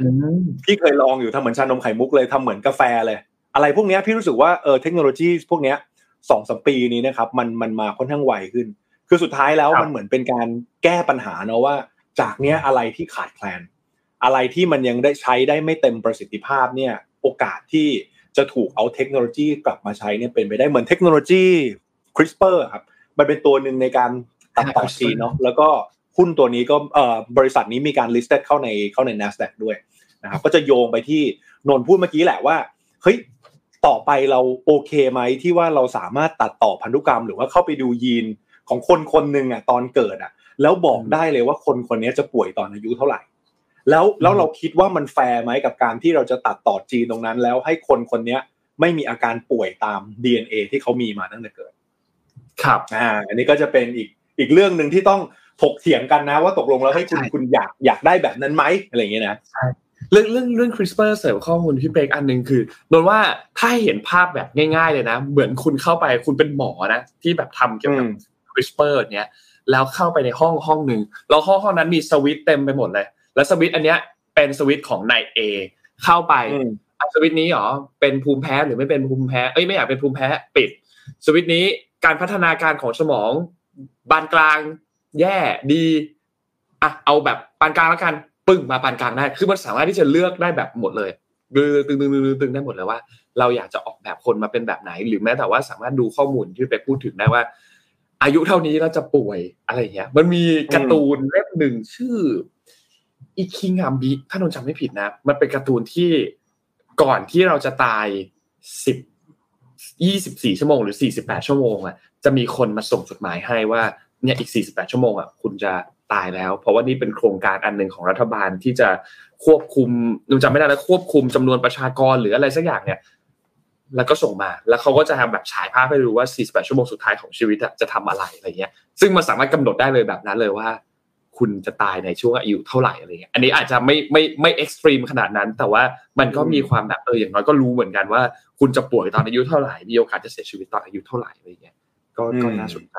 พี่เคยลองอยู่ทำเหมือนชานมไข่มุกเลยทำเหมือนกาแฟเลย อะไรพวกนี้พี่รู้สึกว่าเออเทคโนโลยีพวกนี้สองสมปีนี้นะครับ มันมันมาค่อนข้างไวขึ้น คือสุดท้ายแล้วมันเหมือนเป็นการแก้ปัญหาเนาะว่า จากเนี้ยอะไรที่ขาดแคลน อะไรที่มันยังได้ใช้ได้ไม่เต็มประสิทธิภาพเนี่ย โอกาสที่จะถูกเอาเทคโนโลยีกลับมาใช้เนี่ยเป็นไปได้เหมือนเทคโนโลยี CRISPR ครับมันเป็นตัวหนึ่งในการตัดต่อจีนเนาะแล้วก็หุ้นตัวนี้ก็เอ่อบริษัทนี้มีการ listed เข้าในเข้าใน NASDAQ ด้วยนะครับก็จะโยงไปที่นนพูดเมื่อกี้แหละว่าเฮ้ยต่อไปเราโอเคไหมที่ว่าเราสามารถตัดต่อพันธุกรรม หรือว่าเข้าไปดูยีนของคนคนหนึ่งอะตอนเกิดอะ แล้วบอกได้เลยว่าคนคนนี้จะป่วยตอนอายุเท่าไหร่ แล้วแล้วเราคิดว่ามันแฟร์ไหมกับการที่เราจะตัดต่อจีนตรงนั้น แล้วให้คนคนนี้ไม่มีอาการป่วยตาม DNA ที่เขามีมาตั้งแต่เกิด ครับอ่าอันนี้ก็จะเป็นอีกอีกเรื่องหนึ่งที่ต้องถกเถียงกันนะว่าตกลงแล้วให้คุณคุณอยากอยากได้แบบนั้นไหมอะไรอย่างเงี้ยนะใช่เรื่องเรื่องเรื่อง CRISPR เสริมข้อมูลพี่เป๊กอันหนึ่งคือนนว่าถ้าเห็นภาพแบบง่าย ๆเลยนะ เหมือนคุณเข้าไปคุณเป็นหมอนะ ที่แบบทำเกี่ยวกับ CRISPR เนี้ยแล้วเข้าไปในห้องห้องหนึ่งแล้วห้องห้องนั้นมีสวิตเต็มไปหมดเลย แล้วสวิตอันเนี้ยเป็นสวิตของนายเอเข้าไปสวิตนี้หรอเป็นภูมิแพ้หรือไม่เป็นภูมิแพ้เอ้ยไม่อยากเป็นภูมิแพ้ปิด สวิตนี้การพัฒนาการของสมองบานกลาง แย่ดีอะเอาแบบปานกลางแล้วกันปึ้งมาปานกลางได้คือมันสามารถที่จะเลือกได้แบบหมดเลยตึงตึงตึงตึงตึงได้หมดเลยว่า เราอยากจะออกแบบคนมาเป็นแบบไหน หรือแม้แต่ว่าสามารถดูข้อมูลที่ไปพูดถึงได้ว่า อายุเท่านี้เราจะป่วยอะไรเงี้ย มันมีการ์ตูนเล่มหนึ่งชื่อ อิคิงามบิถ้านนจำไม่ผิดนะ มันเป็นการ์ตูนที่ก่อนที่เราจะตายสิบยี่สิบสี่ชั่วโมงหรือสี่สิบแปดชั่วโมงอะจะมีคนมาส่งจดหมายให้ว่าเนี่ยอีกสี่สิบแปดชั่วโมงอะคุณจะตายแล้ว เพราะว่านี่เป็นโครงการอันหนึ่งของรัฐบาลที่จะควบคุมนุจำไม่ได้แล้วควบคุมจำนวนประชากรหรืออะไรสักอย่างเนี่ย แล้วก็ส่งมา แล้วเขาก็จะทำแบบฉายภาพให้ดูว่า 48 ชั่วโมงสุดท้ายของชีวิตจะทำอะไรอะไรเงี้ย ซึ่งมันสามารถกำหนดได้เลยแบบนั้นเลยว่า คุณจะตายในช่วงอายุเท่าไหร่อะไรเงี้ยอันนี้อาจจะไม่ไม่ไม่เอ็กซ์ตรีมขนาดนั้น แต่ว่ามันก็มีความแบบเอออย่างน้อยก็รู้เหมือนกันว่า คุณจะป่วยตอนอายุเท่าไหร่มีโอกาสจะเสียชีวิตตอนอายุเท่าไหร่อะไรเงี้ยก็ก็น่าสนใจ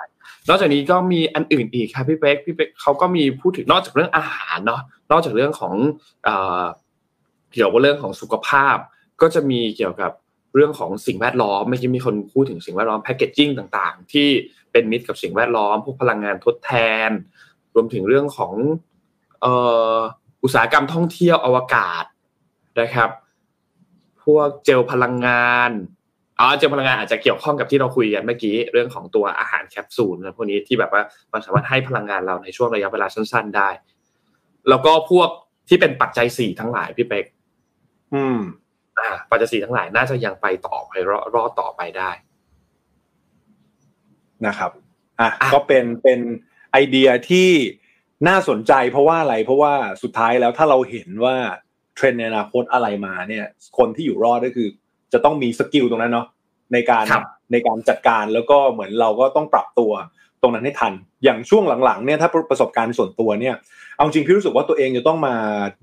นอกจากนี้ก็มีอันอื่นอีกครับพี่เป๊กพี่เป๊กเขาก็มีพูดถึงนอกจากเรื่องอาหารเนาะนอกจากเรื่องของเกี่ยวกับเรื่องของสุขภาพ ก็จะมีเกี่ยวกับเรื่องของสิ่งแวดล้อมไม่คิดมีคนพูดถึงสิ่งแวดล้อมแพคเกจจิ้งต่างๆ ที่เป็นมิตรกับสิ่งแวดล้อม พวกพลังงานทดแทน รวมถึงเรื่องของอุตสาหกรรมท่องเที่ยวอวกาศนะครับ พวกเจลพลังงานอ๋อเจลพลังงานอาจจะเกี่ยวข้องกับที่เราคุยกันเมื่อกี้เรื่องของตัวอาหารแคปซูลนะพวกนี้ที่แบบว่ามันสามารถให้พลังงานเราในช่วงระยะเวลาสั้น ๆได้ แล้วก็พวกที่เป็นปัจจัยสี่ทั้งหลายพี่เป๊กอืม อ่า ปัจจัยสี่ทั้งหลายน่าจะยังไปต่อไปรอรอดต่อไปได้นะครับ อะก็เป็นเป็น ไอเดียที่น่าสนใจเพราะว่าอะไรเพราะว่าสุดท้ายแล้วถ้าเราเห็นว่าเทรนด์ในอนาคตอะไรมาเนี่ยคนที่อยู่รอดก็คือ จะต้องมี skill ตรงนั้นเนาะในการในการจัดการแล้วก็เหมือนเราก็ต้องปรับตัวตรงนั้นให้ทัน อย่างช่วงหลังๆเนี่ยถ้าประสบการณ์ส่วนตัวเนี่ยเอาจริงพี่รู้สึกว่าตัวเองจะต้องมา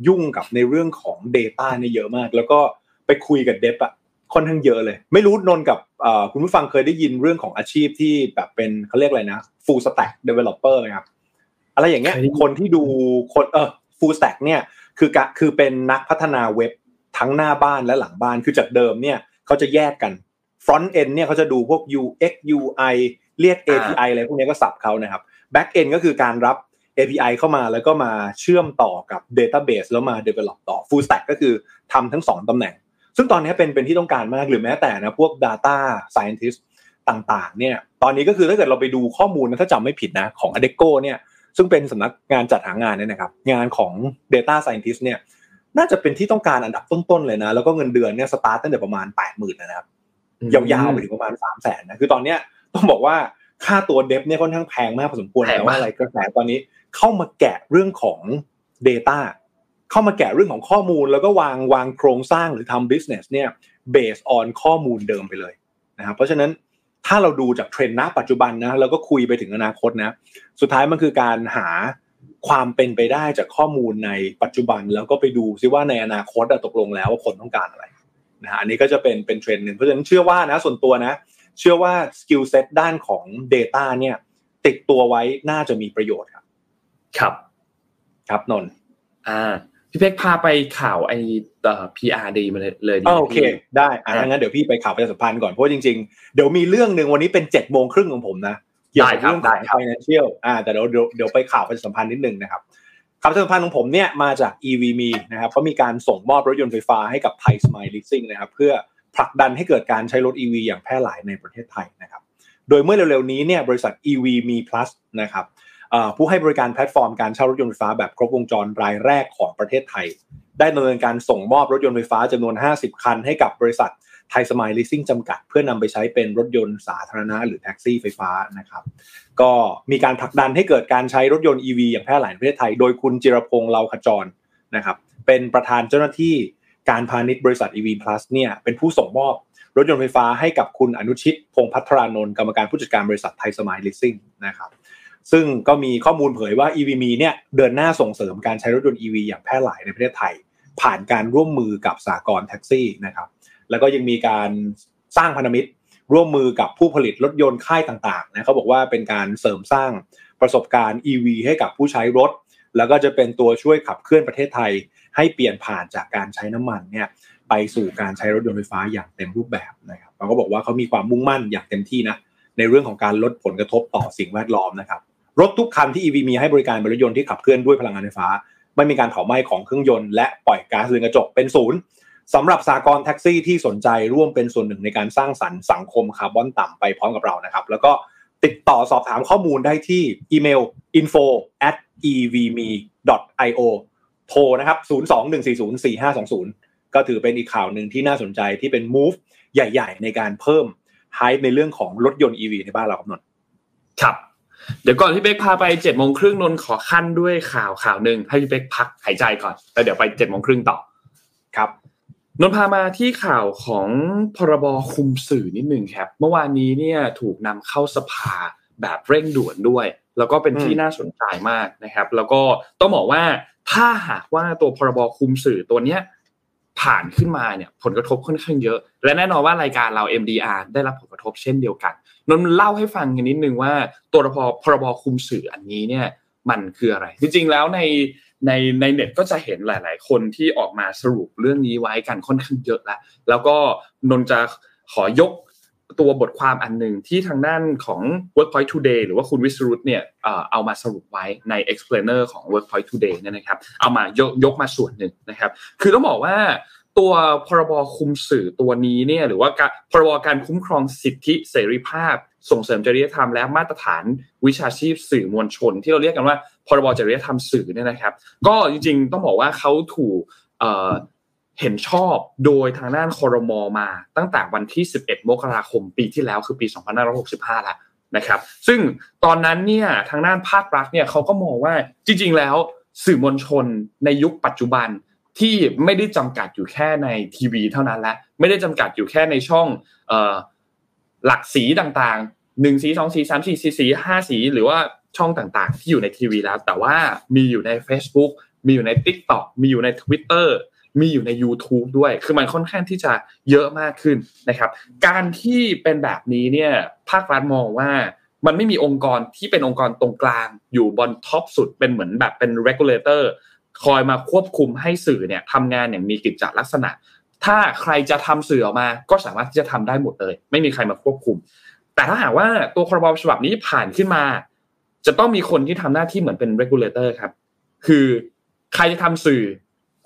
ยุ่งกับในเรื่องของ Data เนี่ยเยอะมาก แล้วก็ไปคุยกับ dev อะค่อนข้างเยอะเลย ไม่รู้นนกับคุณผู้ฟังเคยได้ยินเรื่องของอาชีพที่แบบเป็นเขาเรียกอะไรนะ full stack developer ไหมครับอะไรอย่างเงี้ยคนที่ดูคนเออ full stack เนี่ยคือกะคือเป็นนักพัฒนาเว็บทั้งหน้าบ้านและหลังบ้านคือจากเดิมเนี่ยเขาจะแยกกัน front end เนี่ยเขาจะดูพวก UX UI เรียก API อะไรพวกนี้ก็สับเขานะครับ back end ก็คือการรับ API เข้ามาแล้วก็มาเชื่อมต่อกับ Database แล้วมา develop ต่อ full stack ก็คือทำทั้งสองตำแหน่ง ซึ่งตอนนี้เป็นเป็นที่ต้องการมากหรือแม้แต่นะพวก data scientist ต่างๆเนี่ยตอนนี้ก็คือถ้าเกิดเราไปดูข้อมูลนะถ้าจำไม่ผิดนะของ Adecco เนี่ยซึ่งเป็นสำนักงานจัดหางานเนี่ยนะครับงานของ Data Scientist เนี่ยน่าจะเป็นที่ต้องการอันดับต้นๆเลยนะ แล้วก็เงินเดือนเนี่ยสตาร์ตตั้งแต่ประมาณ 8 0,000นะครับยาวๆไปถึงประมาณ 3 0 0แสนนะคือตอนเนี้ยต้องบอกว่าค่าตัวเดฟเนี่ยค่อนข้างแพงมากพอสมควรแต่ว่าอะไรกระแสตอนนี้เข้ามาแกะเรื่องของ Data เข้ามาแกะเรื่องของข้อมูล แล้วก็วางวางโครงสร้างหรือทำ business เนี่ย based on ข้อมูลเดิมไปเลยนะครับเพราะฉะนั้น ถ้าเราดูจากเทรนด์ณปัจจุบันนะแล้วก็คุยไปถึงอนาคตนะ สุดท้ายมันคือการหาความเป็นไปได้จากข้อมูลในปัจจุบัน แล้วก็ไปดูซิว่าในอนาคตตกลงแล้วว่าคนต้องการอะไรนะฮะอันนี้ก็จะเป็นเป็นเทรนด์หนึ่งเพราะฉะนั้นเชื่อว่านะส่วนตัวนะ เชื่อว่าskill set ด้านของ Data เนี่ย ติดตัวไว้น่าจะมีประโยชน์ครับ ครับ ครับนนท์อ่า พี่เพ็กพาไปข่าวไอ้เอ่อ PR ดีมาเลยเลยดีโอเค ได้อะงั้นเดี๋ยวพี่ไปข่าวประชาสัมพันธ์ก่อนเพราะจริงๆ เดี๋ยวมีเรื่องหนึ่งวันนี้เป็นเจ็ดโมงครึ่งของผมนะเกี่ยวกับเรื่องของ financial อ่าแต่เดี๋ยวเดี๋ยวเดี๋ยวไปข่าวประชาสัมพันธ์นิดนึงนะครับข่าวประชาสัมพันธ์ของผมเนี่ยมาจาก EVMe นะครับเขามีการส่งมอบรถยนต์ไฟฟ้าให้กับไทยสมายลิสซิ่งนะครับเพื่อผลักดันให้เกิดการใช้รถ EV อย่างแพร่หลายในประเทศไทยนะครับ โดยเมื่อเร็วๆนี้เนี่ยบริษัท EVMe Plus นะครับ ผู้ให้บริการแพลตฟอร์มการเช่ารถยนต์ไฟฟ้าแบบครบวงจรรายแรกของประเทศไทย ได้ดำเนินการส่งมอบรถยนต์ไฟฟ้าจำนวน 50 คัน ให้กับบริษัทไทยสมายลิสซิ่งจำกัด เพื่อนำไปใช้เป็นรถยนต์สาธารณะหรือแท็กซี่ไฟฟ้านะครับก็มีการผลักดันให้เกิดการใช้รถยนต์ EV อย่างแพร่หลายในประเทศไทย โดยคุณจิรพงษ์เลาขจรนะครับเป็นประธานเจ้าหน้าที่การพาณิชย์บริษัท EV Plus เนี่ยเป็นผู้ส่งมอบรถยนต์ไฟฟ้าให้กับคุณอนุชิต พงพัทรานนท์กรรมการผู้จัดการบริษัทไทยสมายลิสซิ่งนะครับ ซึ่งก็มีข้อมูลเผยว่า EVM เนี่ยเดินหน้าส่งเสริมการใช้รถยนต์ EV อย่างแพร่หลายในประเทศไทย ผ่านการร่วมมือกับสากลแท็กซี่นะครับแล้วก็ยังมีการสร้างพันธมิตรร่วมมือกับผู้ผลิตรถยนต์ค่ายต่างๆนะเขาบอกว่าเป็นการเสริมสร้างประสบการณ์ EV ให้กับผู้ใช้รถ แล้วก็จะเป็นตัวช่วยขับเคลื่อนประเทศไทย ให้เปลี่ยนผ่านจากการใช้น้ำมันเนี่ยไปสู่การใช้รถยนต์ไฟฟ้าอย่างเต็มรูปแบบนะครับเขาก็บอกว่าเขามีความมุ่งมั่นอย่างเต็มที่นะในเรื่องของการลดผลกระทบต่อสิ่งแวดล้อมนะครับ รถทุกคันที่ EV มีให้บริการเป็นรถยนต์ที่ขับเคลื่อนด้วยพลังงานไฟฟ้า ไม่มีการเผาไหม้ของเครื่องยนต์และปล่อยก๊าซเรือนกระจกเป็นศูนย์สำหรับสากลแท็กซี่ที่สนใจร่วมเป็นส่วนหนึ่งในการสร้างสรรค์สังคมคาร์บอนต่ำไปพร้อมกับเรานะครับ แล้วก็ติดต่อสอบถามข้อมูลได้ที่อีเมล info at evme io โทรนะครับ 021404520 ก็ถือเป็นอีกข่าวหนึ่งที่น่าสนใจที่เป็น move ใหญ่ ๆ ในการเพิ่ม hype ในเรื่องของรถยนต์ EV ในบ้านเราครับนนท์ครับ เดี๋ยวก่อนที่เป๊กพาไปเจ็ดโมงครึ่งนนท์ขอขั้นด้วยข่าวข่าวหนึ่งให้พี่เป๊กพักหายใจก่อนแล้วเดี๋ยวไปเจ็ดโมงครึ่งต่อครับนนท์พามาที่ข่าวของพรบคุมสื่อนิดหนึ่งครับ เมื่อวานนี้เนี่ยถูกนำเข้าสภาแบบเร่งด่วนด้วย แล้วก็เป็นที่น่าสนใจมากนะครับ แล้วก็ต้องบอกว่าถ้าหากว่าตัวพรบคุมสื่อตัวเนี้ย ผ่านขึ้นมาเนี่ยผลกระทบค่อนข้างเยอะ และแน่นอนว่ารายการเรา MDR ได้รับผลกระทบเช่นเดียวกันนนท์เล่าให้ฟังกันนิดนึงว่าตัวพพรบคุมสื่ออันนี้เนี่ยมันคืออะไร จริงๆแล้วในในในเน็ตก็จะเห็นหลาย ๆ คนที่ออกมาสรุปเรื่องนี้ไว้กันค่อนข้างเยอะแล้วแล้วก็นนจะขอยก ตัวบทความอันหนึ่งที่ทางด้านของ Workpoint Today หรือว่าคุณวิสรุตเนี่ยเอามาสรุปไว้ใน explainer ของ Workpoint Today เนี่ยนะครับ เอามายกยกมาส่วนหนึ่งนะครับ คือต้องบอกว่าตัวพรบคุมสื่อตัวนี้เนี่ยหรือว่าพรบการคุ้มครองสิทธิเสรีภาพ ส่งเสริมจริยธรรมและมาตรฐานวิชาชีพสื่อมวลชน ที่เราเรียกกันว่าพรบจริยธรรมสื่อเนี่ยนะครับ ก็จริงๆต้องบอกว่าเขาถูก เห็นชอบโดยทางด้านคอรมอมา ตั้งแต่วันที่ 11 มกราคมปีที่แล้วคือปี 2565 แล้วนะครับ ซึ่งตอนนั้นเนี่ยทางด้านภาครัฐเนี่ยเขาก็มองว่าจริง ๆ แล้วสื่อมวลชนในยุคปัจจุบันที่ไม่ได้จำกัดอยู่แค่ในทีวีเท่านั้นและไม่ได้จำกัดอยู่แค่ในช่องหลักสีต่างๆหนึ่งสีสองสีสามสีสี่สีห้าสีหรือว่าช่องต่างๆ ที่อยู่ในทีวีแล้ว แต่ว่ามีอยู่ใน Facebook มีอยู่ใน TikTok มีอยู่ใน Twitter มีอยู่ใน YouTube ด้วย คือมันค่อนข้างที่จะเยอะมากขึ้นนะครับ การที่เป็นแบบนี้เนี่ยภาครัฐมองว่ามันไม่มีองค์กรที่เป็นองค์กรตรงกลางอยู่บนท็อปสุดเป็นเหมือนแบบเป็น regulator คอยมาควบคุมให้สื่อเนี่ยทำงานอย่างมีกิจจลักษณะ ถ้าใครจะทำสื่อออกมา ก็สามารถที่จะทำได้หมดเลย ไม่มีใครมาควบคุม แต่ถ้าหากว่าตัวครบฉบับนี้ผ่านขึ้นมา จะต้องมีคนที่ทำหน้าที่เหมือนเป็น regulator ครับ คือใครจะทำสื่อ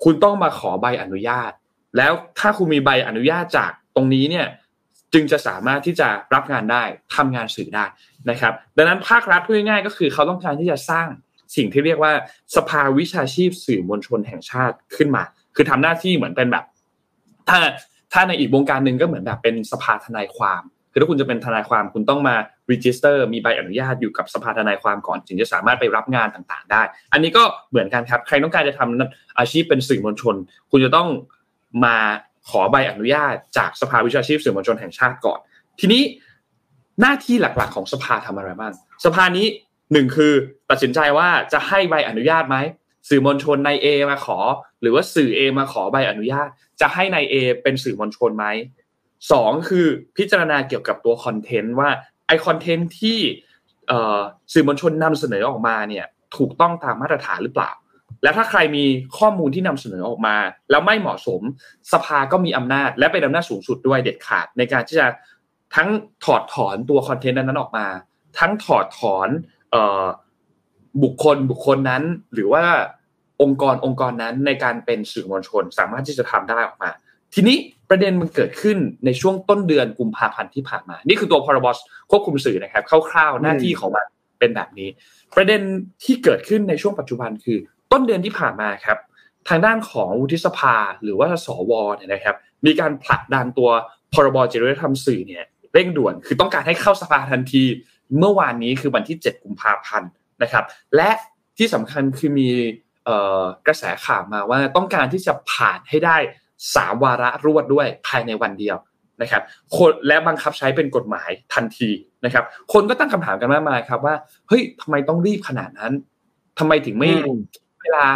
คุณต้องมาขอใบอนุญาต แล้วถ้าคุณมีใบอนุญาตจากตรงนี้เนี่ยจึงจะสามารถที่จะรับงานได้ทำงานสื่อได้นะครับ ดังนั้นภาครัฐพูดง่ายๆก็คือเขาต้องการที่จะสร้างสิ่งที่เรียกว่าสภาวิชาชีพสื่อมวลชนแห่งชาติขึ้นมา คือทำหน้าที่เหมือนเป็นแบบ ถ้าถ้าในอีกวงการหนึ่งก็เหมือนแบบเป็นสภาทนายความ คือถ้าคุณจะเป็นทนายความคุณต้องมา register มีใบอนุญาตอยู่กับสภาทนายความก่อน ถึงจะสามารถไปรับงานต่างๆ ได้ อันนี้ก็เหมือนกันครับ ใครต้องการจะทำอาชีพเป็นสื่อมวลชน คุณจะต้องมาขอใบอนุญาตจากสภาวิชาชีพสื่อมวลชนแห่งชาติก่อน ทีนี้หน้าที่หลักๆของสภาทำอะไรบ้างสภานี้หนึ่งคือตัดสินใจว่าจะให้ใบอนุญาตไหมสื่อมวลชนใน A มาขอ หรือว่าสื่อ A มาขอใบอนุญาต จะให้ใน A เป็นสื่อมวลชนไหมสองคือพิจารณาเกี่ยวกับตัวคอนเทนต์ว่า ไอคอนเทนต์ที่สื่อมวลชนนำเสนอออกมาเนี่ยถูกต้องตามมาตรฐานหรือเปล่า และถ้าใครมีข้อมูลที่นำเสนอออกมา แล้วไม่เหมาะสมสภาก็มีอำนาจ และเป็นอำนาจสูงสุดด้วยเด็ดขาด ในการที่จะทั้งถอดถอนตัวคอนเทนต์นั้นออกมา ทั้งถอดถอนบุคคลบุคคลนั้น หรือว่าองค์กรองค์กรนั้นในการเป็นสื่อมวลชน สามารถที่จะทำได้ออกมา ทีนี้ประเด็นมันเกิดขึ้นในช่วงต้นเดือนกุมภาพันธ์ที่ผ่านมา นี่คือตัวพรบควบคุมสื่อนะครับคร่าวๆหน้าที่ของมันเป็นแบบนี้ ประเด็นที่เกิดขึ้นในช่วงปัจจุบันคือ ต้นเดือนที่ผ่านมาครับ ทางด้านของวุฒิสภาหรือว่าสวเนี่ยนะครับ มีการผลักดันตัวพรบจริยธรรมสื่อเนี่ยเร่งด่วน คือต้องการให้เข้าสภาทันที เมื่อวานนี้คือวันที่ 7 กุมภาพันธ์นะครับ และที่สำคัญคือมีกระแสข่าวมาว่าต้องการที่จะผ่านให้ได้ สามวาระรวดด้วยภายในวันเดียวนะครับคนและบังคับใช้เป็นกฎหมายทันทีนะครับ คนก็ตั้งคำถามกันมากมายครับว่าเฮ้ยทำไมต้องรีบขนาดนั้นทำไมถึงไม่เวลา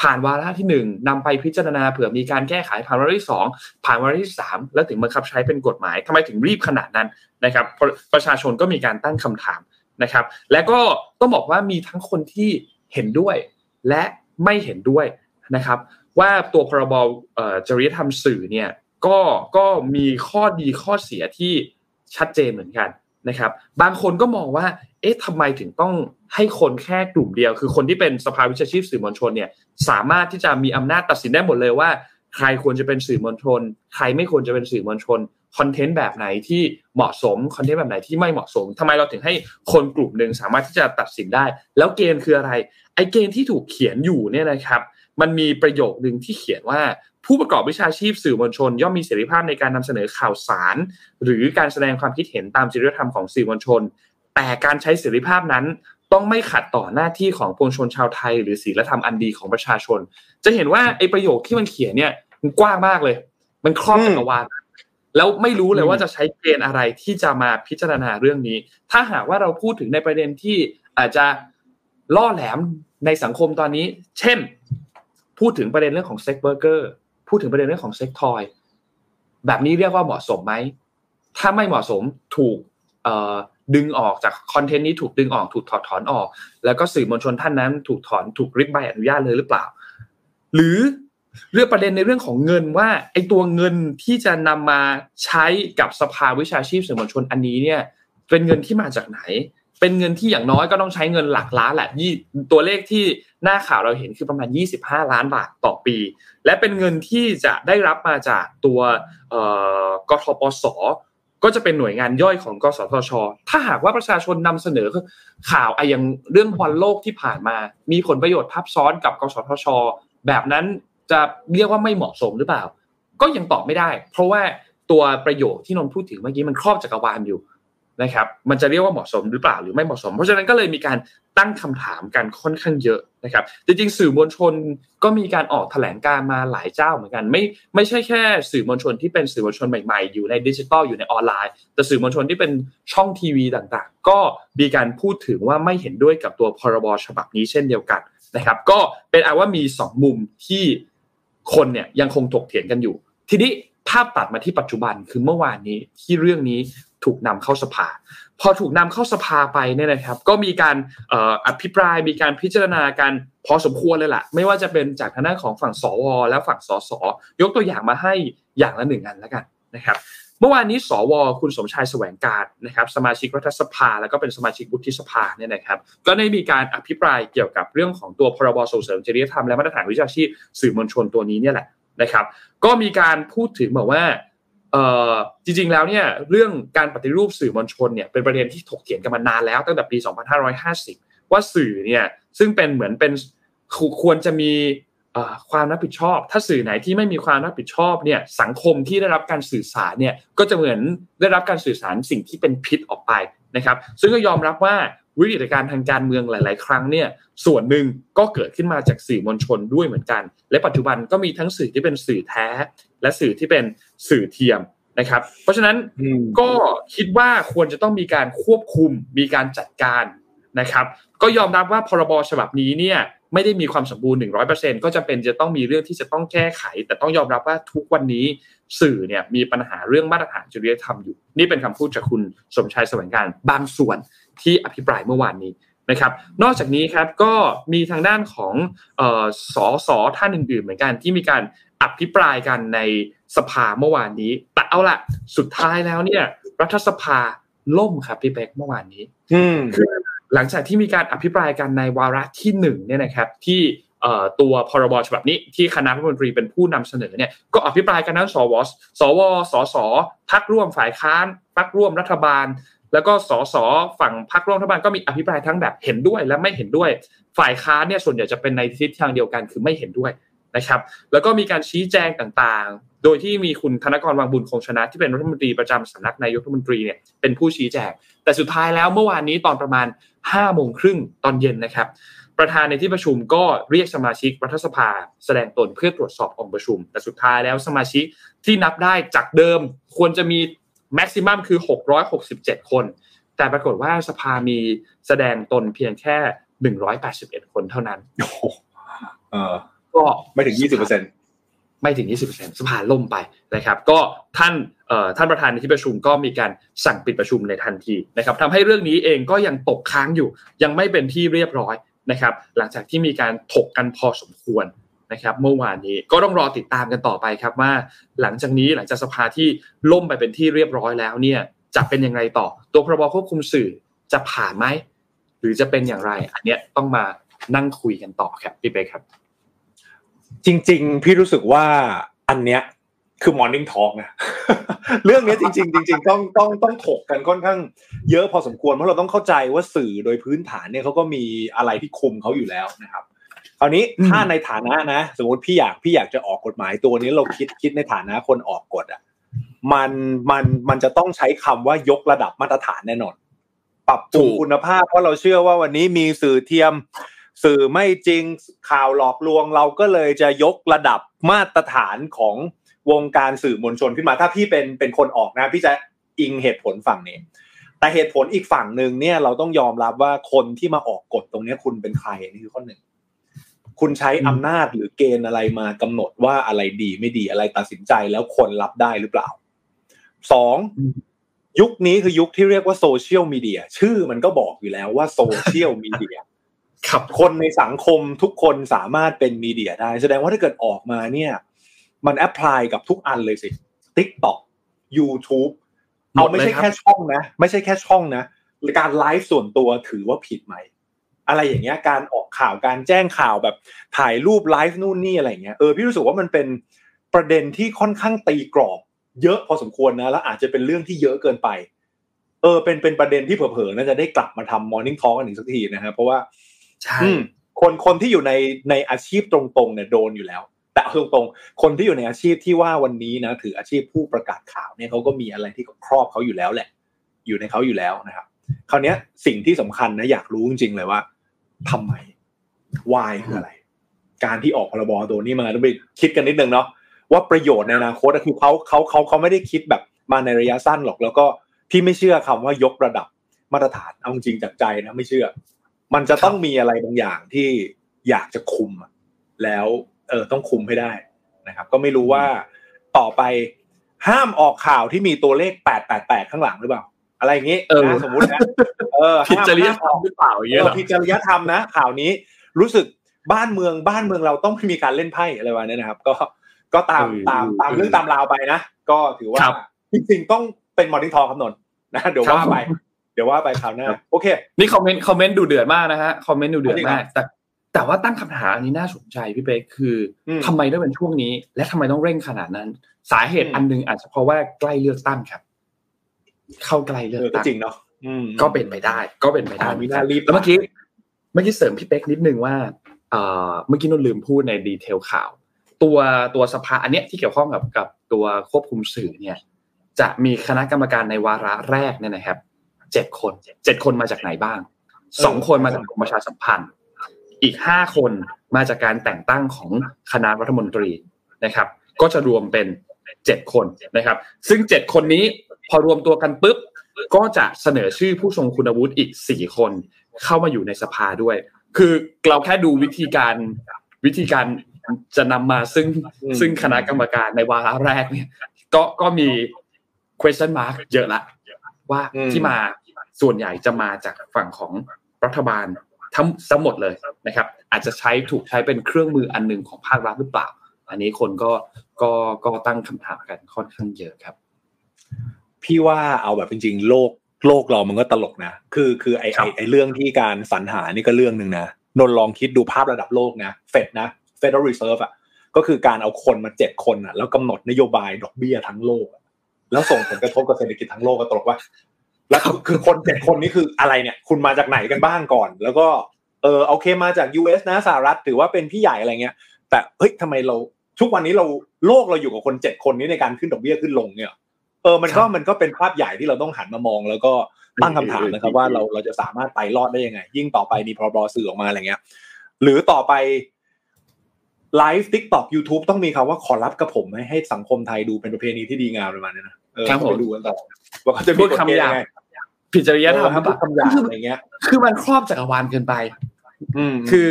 ผ่านวาระที่หนึ่งนำไปพิจารณาเผื่อมีการแก้ไขผ่านวาระที่สองผ่านวาระที่สามแล้วถึงบังคับใช้เป็นกฎหมายทำไมถึงรีบขนาดนั้นนะครับ ประชาชนก็มีการตั้งคำถามนะครับ และก็ต้องบอกว่ามีทั้งคนที่เห็นด้วยและไม่เห็นด้วยนะครับ ว่าตัวพรบจริยธรรมสื่อเนี่ยก็ก็มีข้อดีข้อเสียที่ชัดเจนเหมือนกันนะครับ บางคนก็มองว่า เอ๊ะทำไมถึงต้องให้คนแค่กลุ่มเดียว คือคนที่เป็นสภาวิชาชีพสื่อมวลชนเนี่ย สามารถที่จะมีอำนาจตัดสินได้หมดเลยว่า ใครควรจะเป็นสื่อมวลชน ใครไม่ควรจะเป็นสื่อมวลชน คอนเทนต์แบบไหนที่เหมาะสม คอนเทนต์แบบไหนที่ไม่เหมาะสมทำไมเราถึงให้คนกลุ่มหนึ่งสามารถที่จะตัดสินได้ แล้วเกณฑ์คืออะไร ไอ้เกณฑ์ที่ถูกเขียนอยู่เนี่ยนะครับ มันมีประโยคหนึ่งที่เขียนว่า ผู้ประกอบวิชาชีพสื่อมวลชน ย่อมมีเสรีภาพในการนำเสนอข่าวสาร หรือการแสดงความคิดเห็นตามจริยธรรมของสื่อมวลชน แต่การใช้เสรีภาพนั้นต้องไม่ขัดต่อหน้าที่ของปวงชนชาวไทย หรือศีลธรรมอันดีของประชาชน จะเห็นว่าไอ้ประโยคที่มันเขียนเนี่ยมันกว้างมากเลย มันครอบจักรวาลแล้วไม่รู้เลยว่าจะใช้เกณฑ์อะไรที่จะมาพิจารณาเรื่องนี้ ถ้าหากว่าเราพูดถึงในประเด็นที่อาจจะล่อแหลมในสังคมตอนนี้ เช่น พูดถึงประเด็นเรื่องของเซ็กเบอร์เกอร์พูดถึงประเด็นเรื่องของเซ็กทอยแบบนี้เรียกว่าเหมาะสมไหมถ้าไม่เหมาะสมถูกดึงออกจากคอนเทนต์นี้ถูกดึงออกถูกถอดถอนออก แล้วก็สื่อมวลชนท่านนั้น ถูกถอนถูกริบใบอนุญาตเลยหรือเปล่า หรือเรื่องประเด็นในเรื่องของเงินว่าไอ้ตัวเงินที่จะนำมาใช้กับสภาวิชาชีพสื่อมวลชนอันนี้เนี่ย เป็นเงินที่มาจากไหน เป็นเงินที่อย่างน้อยก็ต้องใช้เงินหลักล้านแหละยี่ตัวเลขที่หน้าข่าวเราเห็นคือประมาณ 25 ล้านบาทต่อปี และเป็นเงินที่จะได้รับมาจากตัวกทปสก็จะเป็นหน่วยงานย่อยของกสทช ถ้าหากว่าประชาชนนำเสนอข่าวไอ้ย่างเรื่องบอลโลกที่ผ่านมา มีผลประโยชน์ทับซ้อนกับกสทช แบบนั้นจะเรียกว่าไม่เหมาะสมหรือเปล่า ก็ยังตอบไม่ได้ เพราะว่าตัวประโยคที่นนพูดถึงเมื่อกี้มันครอบจักรวาลอยู่ นะครับมันจะเรียกว่าเหมาะสมหรือเปล่าหรือไม่เหมาะสม เพราะฉะนั้นก็เลยมีการตั้งคำถามกันค่อนข้างเยอะนะครับจริงๆสื่อมวลชนก็มีการออกแถลงการมาหลายเจ้าเหมือนกัน ไม่ไม่ใช่แค่สื่อมวลชนที่เป็นสื่อมวลชนใหม่ๆ อยู่ในดิจิตอลอยู่ในออนไลน์ แต่สื่อมวลชนที่เป็นช่องทีวีต่างๆ ก็มีการพูดถึงว่าไม่เห็นด้วยกับตัวพรบฉบับนี้เช่นเดียวกันนะครับก็เป็นอาว่ามี 2 มุมที่คนเนี่ยยังคงถกเถียงกันอยู่ ทีนี้ภาพตัดมาที่ปัจจุบันคือเมื่อวานนี้ที่เรื่องนี้ ถูกนำเข้าสภา พอถูกนำเข้าสภาไปเนี่ยนะครับ ก็มีการอภิปรายมีการพิจารณากันพอสมควรเลยล่ะ ไม่ว่าจะเป็นจากทางด้านของฝั่งสวและฝั่งสสยกตัวอย่างมาให้อย่างละหนึ่งอันแล้วกันนะครับเมื่อวานนี้ สว คุณสมชายแสวงการนะครับ สมาชิกรัฐสภา แล้วก็เป็นสมาชิกวุฒิสภาเนี่ยนะครับ ก็ได้มีการอภิปรายเกี่ยวกับเรื่องของตัวพรบส่งเสริมจริยธรรมและมาตรฐานวิชาชีพสื่อมวลชนตัวนี้เนี่ยแหละนะครับ ก็มีการพูดถึงบอกว่า จริงๆแล้วเนี่ยเรื่องการปฏิรูปสื่อมวลชนเนี่ยเป็นประเด็นที่ถกเถียงกันมานานแล้วตั้งแต่ปี 2550 ว่าสื่อเนี่ยซึ่งเป็นเหมือนเป็นควรจะมีความรับผิดชอบ ถ้าสื่อไหนที่ไม่มีความรับผิดชอบเนี่ยสังคมที่ได้รับการสื่อสารเนี่ยก็จะเหมือนได้รับการสื่อสารสิ่งที่เป็นพิษออกไปนะครับ ซึ่งก็ยอมรับว่า วิกฤตการณ์ทางการเมืองหลาย ๆ ครั้งเนี่ยส่วนหนึ่งก็เกิดขึ้นมาจากสื่อมวลชนด้วยเหมือนกัน และปัจจุบันก็มีทั้งสื่อที่เป็นสื่อแท้ และสื่อที่เป็นสื่อเทียมนะครับ เพราะฉะนั้นก็คิดว่าควรจะต้องมีการควบคุมมีการจัดการนะครับ ก็ยอมรับว่าพรบฉบับนี้เนี่ยไม่ได้มีความสมบูรณ์ 100%ก็จะเป็นจะต้องมีเรื่องที่จะต้องแก้ไข แต่ต้องยอมรับว่าทุกวันนี้สื่อเนี่ยมีปัญหาเรื่องมาตรฐานจริยธรรมอยู่ นี่เป็นคำพูดจากคุณสมชายแสวงการบางส่วน ที่อภิปรายเมื่อวานนี้นะครับ นอกจากนี้ครับก็มีทางด้านของสอสอท่านอื่นๆเหมือนกันที่มีการอภิปรายกันในสภาเมื่อวานนี้ แต่เอาละสุดท้ายแล้วเนี่ย รัฐสภาล่มครับพี่เป๊กเมื่อวานนี้คือหลังจากที่มีการอภิปรายกันในวาระที่หนึ่งเนี่ยนะครับ ที่ตัวพรบฉบับนี้ที่คณะรัฐมนตรีเป็นผู้นำเสนอเนี่ยก็อภิปรายกันทั้งสวสวสสพักร่วมฝ่ายค้านพักร่วมรัฐบาล แล้วก็สสฝั่งพักร่วมรัฐบาลก็มีอภิปรายทั้งแบบเห็นด้วยและไม่เห็นด้วย ฝ่ายค้านเนี่ยส่วนใหญ่จะเป็นในทิศทางเดียวกันคือไม่เห็นด้วยนะครับ แล้วก็มีการชี้แจงต่างๆ โดยที่มีคุณธนกรวังบุญคงชนะที่เป็นรัฐมนตรีประจำสำนักนายกรัฐมนตรีเนี่ยเป็นผู้ชี้แจง แต่สุดท้ายแล้วเมื่อวานนี้ตอนประมาณ5โมงครึ่งตอนเย็นนะครับ ประธานในที่ประชุมก็เรียกสมาชิกรัฐสภา แสดงตนเพื่อตรวจสอบองค์ประชุม แต่สุดท้ายแล้วสมาชิกที่นับได้จากเดิมควรจะมี แม็กซิมัมคือ 667 คน แต่ปรากฏว่าสภามีแสดงตนเพียงแค่ 181 คนเท่านั้นก็ไม่ถึง 20%ไม่ถึง 20%สภาล่มไปนะครับ ก็ท่านท่านประธานในที่ประชุมก็มีการสั่งปิดประชุมในทันทีนะครับทำให้เรื่องนี้เองก็ยังตกค้างอยู่ ยังไม่เป็นที่เรียบร้อยนะครับ หลังจากที่มีการถกกันพอสมควร นะครับเมื่อวานนี้ก็ต้องรอติดตามกันต่อไปครับว่า หลังจากนี้หลังจากสภาที่ล่มไปเป็นที่เรียบร้อยแล้วเนี่ยจะเป็นยังไงต่อ ตัวพรบควบคุมสื่อจะผ่านไหมหรือจะเป็นอย่างไร อันเนี้ยต้องมานั่งคุยกันต่อครับพี่เป๊ครับ จริง ๆ พี่รู้สึกว่าอันเนี้ยคือ Morning Talk นะเรื่องนี้จริง ๆ จริง ๆ ต้องต้องต้องถกกันค่อนข้าง เยอะพอสมควรเพราะเราต้องเข้าใจว่าสื่อโดยพื้นฐานเนี่ยเขาก็มีอะไรที่คุมเขาอยู่แล้วนะครับ ราวนี้ถ้าในฐานะนะ สมมติพี่อยากพี่อยากจะออกกฎหมายตัวนี้เราคิดคิดในฐานะคนออกกฎอะมันมันมันจะต้องใช้คำว่ายกระดับมาตรฐานแน่นอน ปรับปรุงคุณภาพเพราะเราเชื่อว่าวันนี้มีสื่อเทียม สื่อไม่จริงข่าวหลอกลวง เราก็เลยจะยกระดับมาตรฐานของวงการสื่อมวลชนขึ้นมา ถ้าพี่เป็นเป็นคนออกนะพี่จะอิงเหตุผลฝั่งนี้ แต่เหตุผลอีกฝั่งหนึ่งเนี่ยเราต้องยอมรับว่าคนที่มาออกกฎตรงนี้คุณเป็นใครนี่คือข้อหนึ่ง คุณใช้อำนาจหรือเกณฑ์อะไรมากำหนดว่าอะไรดีไม่ดีอะไรตัดสินใจแล้วคนรับได้หรือเปล่าสองยุคนี้คือยุคที่เรียกว่าโซเชียลมีเดียชื่อมันก็บอกอยู่แล้วว่าโซเชียลมีเดียครับคนในสังคมทุกคนสามารถเป็น media ได้ แสดงว่าถ้าเกิดออกมาเนี่ย มัน apply กับทุกอันเลยสิ TikTok YouTube เอาไม่ใช่แค่ช่องนะ ไม่ใช่แค่ช่องนะ การไลฟ์ส่วนตัวถือว่าผิดไหม อะไรอย่างเงี้ยการออกข่าวการแจ้งข่าวแบบถ่ายรูปไลฟ์นู่นนี่อะไรเงี้ยเออพี่รู้สึกว่ามันเป็นประเด็นที่ค่อนข้างตีกรอบ เยอะพอสมควรนะแล้วอาจจะเป็นเรื่องที่เยอะเกินไป เออ เป็นเป็นประเด็นที่เผลอๆน่าจะได้กลับมาทำมอร์นิ่งทอล์กกันอีกสักทีนะครับเพราะว่าใช่คนคนที่อยู่ในในอาชีพตรงๆเนี่ยโดนอยู่แล้ว แต่ตรงๆ คนที่อยู่ในอาชีพที่ว่าวันนี้นะถืออาชีพผู้ประกาศข่าวเนี่ยเขาก็มีอะไรที่ครอบเขาอยู่แล้วแหละ อยู่ในเขาอยู่แล้วนะครับคราวนี้สิ่งที่สำคัญนะอยากรู้จริงๆเลยว่า ทำไมวายคืออะไร การที่ออกพรบตัวนี้มาต้องไปคิดกันนิดนึงเนาะว่าประโยชน์ในอนาคตคือเขาเขาเขาเขาไม่ได้คิดแบบมาในระยะสั้นหรอก แล้วก็พี่ไม่เชื่อคำว่ายกระดับมาตรฐานเอาจริงจากใจนะไม่เชื่อ มันจะต้องมีอะไรบางอย่างที่อยากจะคุมแล้วเออต้องคุมให้ได้นะครับ ก็ไม่รู้ว่าต่อไปห้ามออกข่าวที่มีตัวเลขแปดแปดแปดข้างหลังหรือเปล่า อะไรอย่างนี้นะสมมุตินะเออผิดจริยธรรมหรือเปล่าอย่างเงี้ยผิดจริยธรรมนะข่าวนี้รู้สึกบ้านเมืองบ้านเมืองเราต้องไม่มีการเล่นไพ่อะไรวะเนี่ยนะครับ ก็ก็ตามตามตามเรื่องตามราวไปนะก็ถือว่าจริงๆต้องเป็นมอร์นิ่งทอคำนนนะเดี๋ยวว่าไป เดี๋ยวว่าไปคราวหน้าโอเค นี่คอมเมนต์คอมเมนต์ดูเดือดมากนะฮะคอมเมนต์ดูเดือดมากแต่แต่ว่าตั้งคำถามอันนี้น่าสนใจพี่เป๊กคือทำไมต้องเป็นช่วงนี้ และทำไมต้องเร่งขนาดนั้น สาเหตุอันหนึ่งอาจจะเพราะว่าใกล้เลือกตั้งครับ เข้าใกล้เลือกตั้งจริงเนาะก็เป็นไปได้ ก็เป็นไปได้แล้วเมื่อกี้เมื่อกี้เสริมพี่เป๊กนิดนึงว่าเมื่อกี้นนลืมพูดในดีเทลข่าว ตัวตัวสภาอันเนี้ยที่เกี่ยวข้องกับกับตัวควบคุมสื่อเนี่ย จะมีคณะกรรมการในวาระแรกเนี่ยนะครับเจ็ดคนเจ็ดคนมาจากไหนบ้างสองคนมาจากกรมประชาสัมพันธ์ อีกห้าคนมาจากการแต่งตั้งของคณะรัฐมนตรีนะครับ ก็จะรวมเป็นเจ็ดคนนะครับ ซึ่งเจ็ดคนนี้ พอรวมตัวกันปุ๊บก็จะเสนอชื่อผู้ทรงคุณวุฒิอีกสี่คนเข้ามาอยู่ในสภาด้วย คือเราแค่ดูวิธีการวิธีการจะนำมาซึ่งซึ่งคณะกรรมการในวาระแรกเนี่ย ก็ก็มี question mark เยอะละว่าที่มาส่วนใหญ่จะมาจากฝั่งของรัฐบาลทั้งทั้งหมดเลยนะครับ อาจจะใช้ถูกใช้เป็นเครื่องมืออันหนึ่งของภาครัฐหรือเปล่า อันนี้คนก็ก็ก็ตั้งคำถามกันค่อนข้างเยอะครับ พี่ว่าเอาแบบจริงๆ โลกโลกเรามันก็ตลกนะ คือคือไอไอไอเรื่องที่การสรรหานี่ก็เรื่องหนึ่งนะนนลองคิดดูภาพระดับโลกนะเฟดนะ Federal Reserve อะก็คือการเอาคนมาเจ็ดคนอะ แล้วกำหนดนโยบายดอกเบี้ยทั้งโลก แล้วส่งผลกระทบกับเศรษฐกิจทั้งโลกก็ตลกว่า แล้วคือคนเจ็ดคนนี้คืออะไรเนี่ย คุณมาจากไหนกันบ้างก่อน แล้วก็เออโอเคมาจาก US นะสหรัฐถือว่าเป็นพี่ใหญ่อะไรเงี้ย แต่เฮ้ยทำไมเราทุกวันนี้เราโลกเราอยู่กับคนเจ็ดคนนี้ในการขึ้นดอกเบี้ยขึ้นลงเนี่ย เออมันก็มันก็เป็นภาพใหญ่ที่เราต้องหันมามอง แล้วก็ตั้งคำถามนะครับว่าเราเราจะสามารถไปรอดได้ยังไง ยิ่งต่อไปมีพรบสื่อออกมาอะไรเงี้ย หรือต่อไป live TikTok YouTube ต้องมีคำว่าขอรับกับผมให้สังคมไทยดูเป็นประเพณีที่ดีงามประมาณนี้นะเออไปดูกันต่อว่าเขาจะมีคำหยาบผิดจริยธรรมพูดคำหยาบอะไรเงี้ย คือมันครอบจักรวาลเกินไป อืมคือ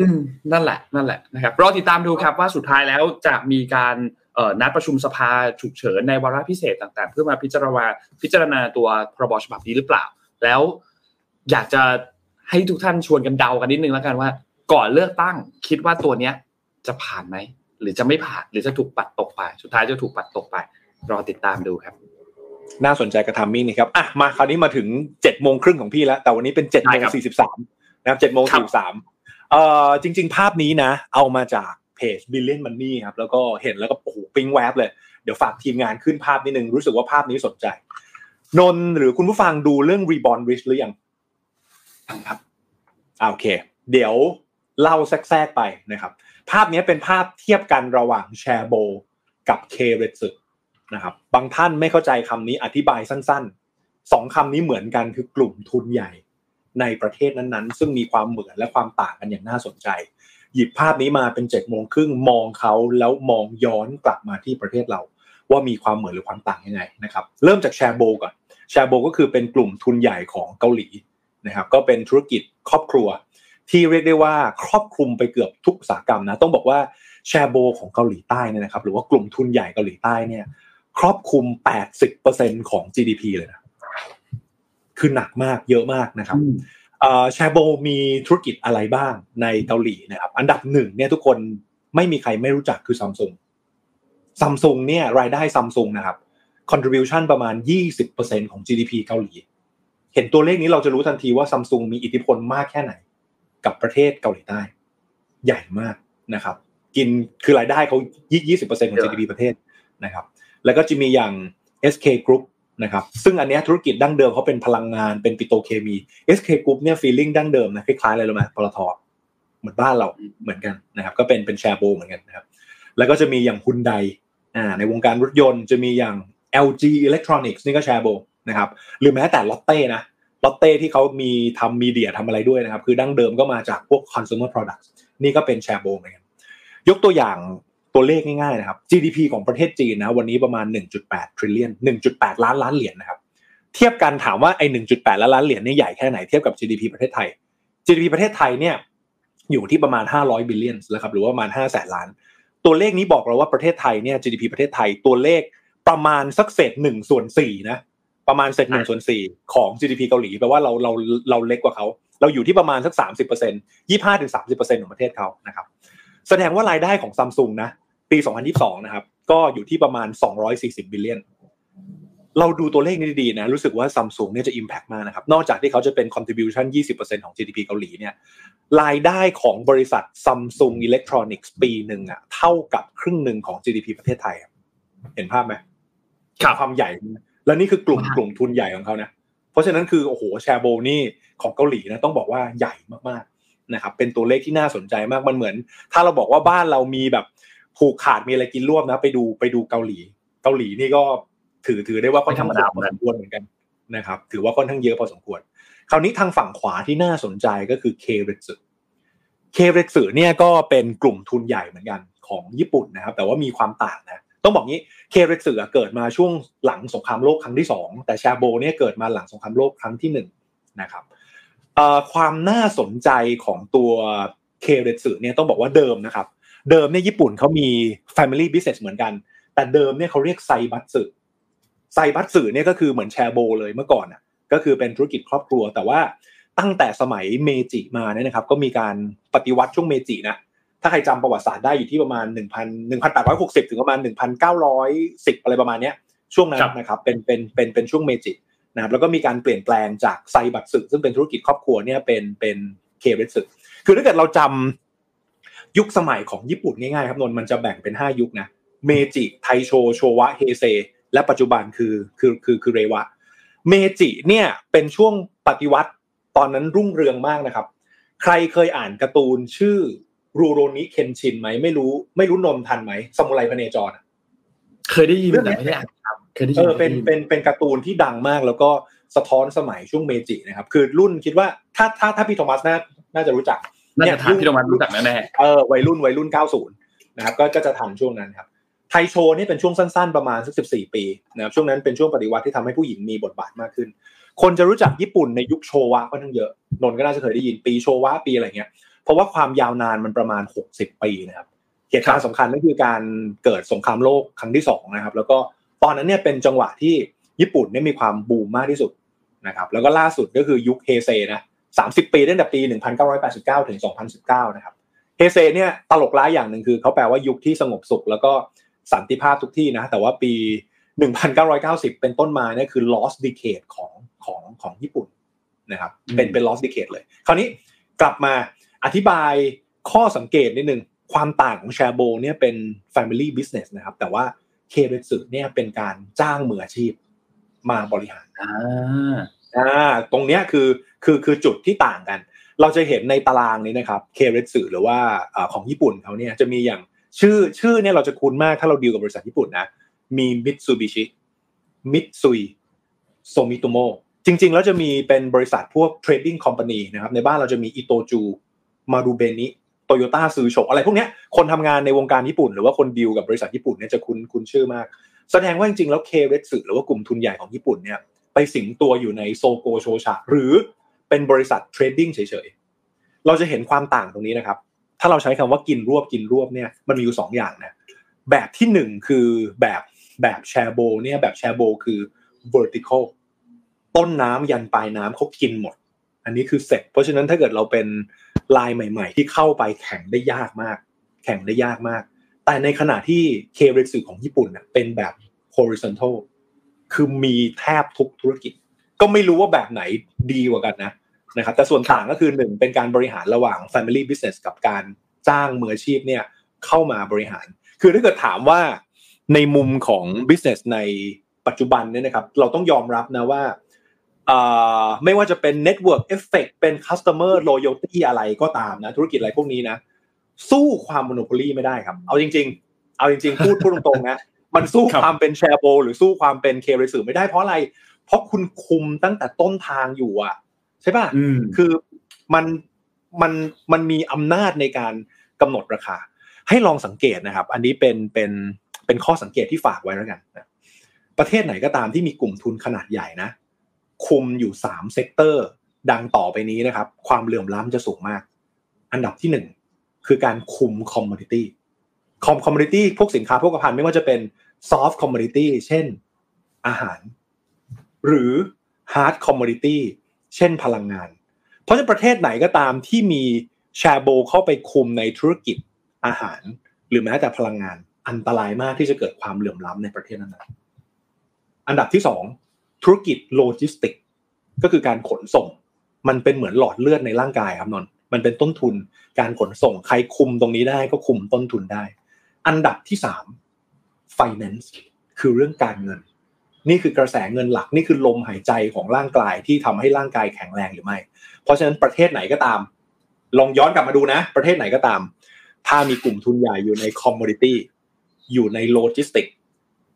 อืมนั่นแหละ นั่นแหละนะครับรอติดตามดูครับว่าสุดท้ายแล้วจะมีการ นัดประชุมสภาฉุกเฉินในวาระพิเศษต่างๆ เพื่อมาพิจารณาพิจารณาตัวพรบฉบับนี้หรือเปล่า แล้วอยากจะให้ทุกท่านชวนกันเดากันนิดนึงแล้วกันว่า ก่อนเลือกตั้งคิดว่าตัวเนี้ยจะผ่านไหมหรือจะไม่ผ่านหรือจะถูกปัดตกไป สุดท้ายจะถูกปัดตกไป รอติดตามดูครับ น่าสนใจกระทำมิ่งนี่ครับอะมาคราวนี้มาถึงเจ็ดโมงครึ่งของพี่แล้ว แต่วันนี้เป็นเจ็ดโมงสี่สิบสามนะครับเจ็ดโมงสี่สิบสามเอ่อจริง ๆ ภาพนี้นะ เอามาจาก เพจ Billion Money ครับแล้วก็เห็นแล้วก็โอ้โหปิ้งแวบเลย เดี๋ยวฝากทีมงานขึ้นภาพนิดนึง รู้สึกว่าภาพนี้สนใจ นนหรือคุณผู้ฟังดูเรื่อง Reborn Rich หรือยังครับโอเค เดี๋ยวเล่าแทรกไปนะครับ ภาพนี้เป็นภาพเทียบกันระหว่างแชร์โบกับเคเรซึนะครับบางท่านไม่เข้าใจคำนี้อธิบายสั้นๆสองคำนี้เหมือนกันคือกลุ่มทุนใหญ่ในประเทศนั้นๆ ซึ่งมีความเหมือนและความต่างกันอย่างน่าสนใจ หยิบภาพนี้มาเป็นเจ็ดโมงครึ่งมองเขาแล้วมองย้อนกลับมาที่ประเทศเรา ว่ามีความเหมือนหรือความต่างยังไงนะครับเริ่มจากแชร์โบก่อนแชร์โบก็คือเป็นกลุ่มทุนใหญ่ของเกาหลีนะครับก็เป็นธุรกิจครอบครัว ที่เรียกได้ว่าครอบคลุมไปเกือบทุกอุตสาหกรรมนะต้องบอกว่าแชร์โบของเกาหลีใต้เนี่ยนะครับหรือว่ากลุ่มทุนใหญ่เกาหลีใต้เนี่ยครอบคลุม 80%ของ GDP เลยนะคือหนักมากเยอะมากนะครับ แชร์โบมีธุรกิจอะไรบ้างในเกาหลีนะครับ อันดับหนึ่งเนี่ยทุกคนไม่มีใครไม่รู้จักคือซัมซุงซัมซุงเนี่ยรายได้ซัมซุงนะครับ contribution ประมาณ 20%ของ GDP เกาหลี เห็นตัวเลขนี้เราจะรู้ทันทีว่าซัมซุงมีอิทธิพลมากแค่ไหน กับประเทศเกาหลีใต้ ใหญ่มากนะครับ กินคือรายได้เขายี่สิบเปอร์เซ็นต์ของ GDP ประเทศนะครับ แล้วก็จะมีอย่าง SK Group นะครับซึ่งอันนี้ธุรกิจดั้งเดิมเขาเป็นพลังงานเป็นปิโตเคมี SK Group เนี่ยฟีลลิ่งดั้งเดิมนะคล้ายๆอะไรรู้ไหมปตทเหมือนบ้านเราเหมือนกันนะครับก็เป็นเป็นแชร์โบเหมือนกันนะครับแล้วก็จะมีอย่างฮุนไดอ่าในวงการรถยนต์จะมีอย่าง LG Electronics นี่ก็แชร์โบนะครับหรือแม้แต่ลอตเต้นะลอตเต้ที่เขามีทำมีเดียทำอะไรด้วยนะครับ คือดั้งเดิมก็มาจากพวก consumer products นี่ก็เป็นแชร์โบเหมือนกันยกตัวอย่าง ตัวเลขง่ายๆนะครับ GDP ของประเทศจีนนะวันนี้ประมาณ 1.8 trillion 1.8 ล้านล้านเหรียญนะครับ เทียบกันถามว่าไอ้ 1.8 ล้านล้านเหรียญนี่ใหญ่แค่ไหนเทียบกับ GDP ประเทศไทย GDP ประเทศไทยเนี่ยอยู่ที่ประมาณ 500 billion แล้วครับหรือว่าประมาณ 5 แสนล้าน ตัวเลขนี้บอกเราว่าประเทศไทยเนี่ย GDP ประเทศไทยตัวเลขประมาณสักเศษ1ส่วน4นะประมาณเศษหนึ่งส่วนสี่ของ GDP เกาหลีแปลว่าเราเราเราเล็กกว่าเขาเราอยู่ที่ประมาณสักสามสิบเปอร์เซ็นต์ยี่ห้าถึงสามสิบเปอร์เซ็นต์ของประเทศเขานะครับ แสดงว่ารายได้ของซัมซุงนะปีสองพันยี่สองนะครับ ก็อยู่ที่ประมาณสองร้อยสี่สิบบิลเลียน เราดูตัวเลขนี้ดีๆนะ รู้สึกว่าซัมซุงเนี่ยจะ impact มากนะครับ นอกจากที่เขาจะเป็น contribution 20%ของ GDP เกาหลีเนี่ย รายได้ของบริษัทซัมซุงอิเล็กทรอนิกส์ปีหนึ่งอะเท่ากับครึ่งหนึ่งของ GDP ประเทศไทย เห็นภาพไหมความใหญ่ แล้วนี่คือกลุ่มกลุ่มทุนใหญ่ของเขานะ เพราะฉะนั้นคือโอ้โหแชร์โบนี่ของเกาหลีนะต้องบอกว่าใหญ่มากๆ นะครับเป็นตัวเลขที่น่าสนใจมากมันเหมือน ถ้าเราบอกว่าบ้านเรามีแบบผูกขาดมีอะไรกินร่วมนะ ไปดูไปดูเกาหลี เกาหลีนี่ก็ถือถือได้ว่าค่อนข้างเยอะพอสมควรเหมือนกันนะครับ ถือว่าค่อนข้างเยอะพอสมควร คราวนี้ทางฝั่งขวาที่น่าสนใจก็คือเคเรสึเคเรสึเนี่ยก็เป็นกลุ่มทุนใหญ่เหมือนกันของญี่ปุ่นนะครับ แต่ว่ามีความต่างนะต้องบอกงี้เคเรสึเกิดมาช่วงหลังสงครามโลกครั้งที่ 2 แต่ชาโบเนี่ยเกิดมาหลังสงครามโลกครั้งที่1นะครับ ความน่าสนใจของตัวเคเรสึเนี่ยต้องบอกว่าเดิมนะครับ เดิมเนี่ยญี่ปุ่นเขามี Family Business เหมือนกัน แต่เดิมเนี่ยเขาเรียกไซบัตสึไซบัตสึเนี่ยก็คือเหมือนแชโบลเลยเมื่อก่อนอะก็คือเป็นธุรกิจครอบครัว แต่ว่าตั้งแต่สมัยเมจิมาเนี่ยนะครับ ก็มีการปฏิวัติช่วงเมจินะถ้าใครจำประวัติศาสตร์ได้อยู่ที่ประมาณ1 0 0 1,860 ถึงประมาณ 1,910 อะไรประมาณนี้ช่วงนั้นนะครับเป็นเป็นเป็นเป็นช่วงเมจิ นะครับแล้วก็มีการเปลี่ยนแปลงจากไซบัตสึซึ่งเป็นธุรกิจครอบครัวเนี่ยเป็นเป็นเคเร็ตสึคือถ้าเกิดเราจำยุคสมัยของญี่ปุ่นง่ายๆครับนนมันจะแบ่งเป็น 5 ยุคนะเมจิไทโชโชวะเฮเซและปัจจุบันคือคือคือคือเรวะเมจิเนี่ยเป็นช่วงปฏิวัติตอนนั้นรุ่งเรืองมากนะครับ ใครเคยอ่านการ์ตูนชื่อรูโรนิเคนชินไหมไม่รู้ไม่รู้นนทันไหมสมุไรพเนจร เคยได้ยินแต่ไม่ได้อ่าน เคยได้ยินเออเป็นเป็นเป็นการ์ตูนที่ดังมาก แล้วก็สะท้อนสมัยช่วงเมจินะครับ คือรุ่นคิดว่าถ้าถ้าถ้าพี่โทมัสน่าน่าจะรู้จักน่าจะทันพี่โทมัสรู้จักแน่ๆเออวัยรุ่นวัยรุ่น 90 นะครับ ก็ก็จะทันช่วงนั้นครับไทโชนี่เป็นช่วงสั้นๆประมาณสักสิบสี่ปีนะครับช่วงนั้นเป็นช่วงปฏิวัติที่ทำให้ผู้หญิงมีบทบาทมากขึ้น คนจะรู้จักญี่ปุ่นในยุคโชวะก็ทั้งเยอะนนก็น่าจะเคยได้ยินปีโชวะปีอะไรเงี้ยเพราะว่าความยาวนานมันประมาณหกสิบปีนะครับเหตุการณ์สำคัญก็คือการเกิดสงครามโลกครั้งที่สองนะครับ แล้วก็ ตอนนั้นเนี่ยเป็นจังหวะที่ญี่ปุ่นเนี่ยมีความบูมมากที่สุดนะครับแล้วก็ล่าสุดก็คือยุคเฮเซนะสามสิบปีตั้งแต่ปีหนึ่งพันเก้าร้อยแปดสิบเก้าถึงสองพันสิบเก้านะครับเฮเซเนี่ยตลกร้ายอย่างหนึ่งคือเขาแปลว่ายุคที่สงบสุข แล้วก็สันติภาพทุกที่นะแต่ว่าปี 1990 เป็นต้นมาเนี่ยคือ lost decade ของของของญี่ปุ่นนะครับเป็นเป็น lost decade เลย คราวนี้กลับมาอธิบายข้อสังเกตนิดนึงความต่างของแชร์โบเนี่ยเป็น family business นะครับแต่ว่า เคเร็ตสึเนี่ยเป็นการจ้างมืออาชีพมาบริหารอ่าอ่าตรงเนี้ยคือคือคือจุดที่ต่างกัน เราจะเห็นในตารางนี้นะครับเคเร็ตสึหรือว่าของญี่ปุ่นเขาเนี่ยจะมีอย่างชื่อชื่อเนี่ยเราจะคุ้นมากถ้าเราดีลกับบริษัทญี่ปุ่นนะมีมิตซูบิชิมิตซุยซูมิโตโมจริง ๆ แล้วจะมีเป็นบริษัทพวก trading company นะครับในบ้านเราจะมีอิโตจูมารูเบนิ โตโยต้าซูโชอะไรพวกนี้คนทำงานในวงการญี่ปุ่น หรือว่าคนดีลกับบริษัทญี่ปุ่นเนี่ยจะคุ้นคุ้นชื่อมาก แสดงว่าจริงๆแล้วเคเร็ตสึหรือว่ากลุ่มทุนใหญ่ของญี่ปุ่นเนี่ยไปสิงตัวอยู่ในโซโกโชชาหรือเป็นบริษัท trading เฉยๆ เราจะเห็นความต่างตรงนี้นะครับ ถ้าเราใช้คำว่ากินรวบกินรวบเนี่ยมันมีอยู่สองอย่างนะแบบที่หนึ่งคือแบบแบบแชโบลเนี่ยแบบแชโบลคือ vertical ต้นน้ำยันปลายน้ำเขากินหมด อันนี้คือเสร็จ เพราะฉะนั้นถ้าเกิดเราเป็นลายใหม่ ๆ ที่เข้าไปแข่งได้ยากมาก แข่งได้ยากมาก แต่ในขณะที่เคเรสึของญี่ปุ่นเป็นแบบ horizontal คือมีแทบทุกธุรกิจ ก็ไม่รู้ว่าแบบไหนดีกว่ากันนะนะครับแต่ส่วนต่างก็คือหนึ่งเป็นการบริหารระหว่าง Family Business กับการจ้างมืออาชีพเนี่ยเข้ามาบริหาร คือถ้าเกิดถามว่าในมุมของ business ในปัจจุบันเนี่ยนะครับ เราต้องยอมรับนะว่า ไม่ว่าจะเป็น network effect เป็น customer loyalty อะไรก็ตามนะ ธุรกิจอะไรพวกนี้นะ สู้ความ monopoly ไม่ได้ครับ เอาจริง ๆ เอาจริง ๆ พูดพูดตรงๆนะมันสู้ความเป็นแชร์โบหรือสู้ความเป็นเคเรสือไม่ได้เพราะอะไร เพราะคุณคุมตั้งแต่ต้นทางอยู่อะ ใช่ป่ะคือมันมันมันมีอำนาจในการกำหนดราคา ให้ลองสังเกตนะครับ อันนี้เป็นเป็นเป็นข้อสังเกตที่ฝากไว้แล้วกันนะประเทศไหนก็ตามที่มีกลุ่มทุนขนาดใหญ่นะ คุมอยู่สาม sector ดังต่อไปนี้นะครับ ความเหลื่อมล้ำจะสูงมาก อันดับที่หนึ่งคือการคุม commodity คอม commodity พวกสินค้าโภคภัณฑ์ไม่ว่าจะเป็น soft commodity เช่นอาหาร หรือ hard commodity เช่นพลังงาน เพราะฉะนั้นประเทศไหนก็ตามที่มีแชร์โบเข้าไปคุมในธุรกิจอาหาร หรือแม้แต่พลังงานอันตรายมากที่จะเกิดความเหลื่อมล้ำในประเทศนั้น อันดับที่สอง ธุรกิจโลจิสติก ก็คือการขนส่ง มันเป็นเหมือนหลอดเลือดในร่างกายครับนนมันเป็นต้นทุนการขนส่งใครคุมตรงนี้ได้ก็คุมต้นทุนได้ อันดับที่สาม finance คือเรื่องการเงิน นี่คือกระแสเงินหลักนี่คือลมหายใจของร่างกายที่ทำให้ร่างกายแข็งแรงหรือไม่ เพราะฉะนั้นประเทศไหนก็ตาม ลองย้อนกลับมาดูนะ ประเทศไหนก็ตาม ถ้ามีกลุ่มทุนใหญ่อยู่ใน commodity อยู่ในโลจิสติก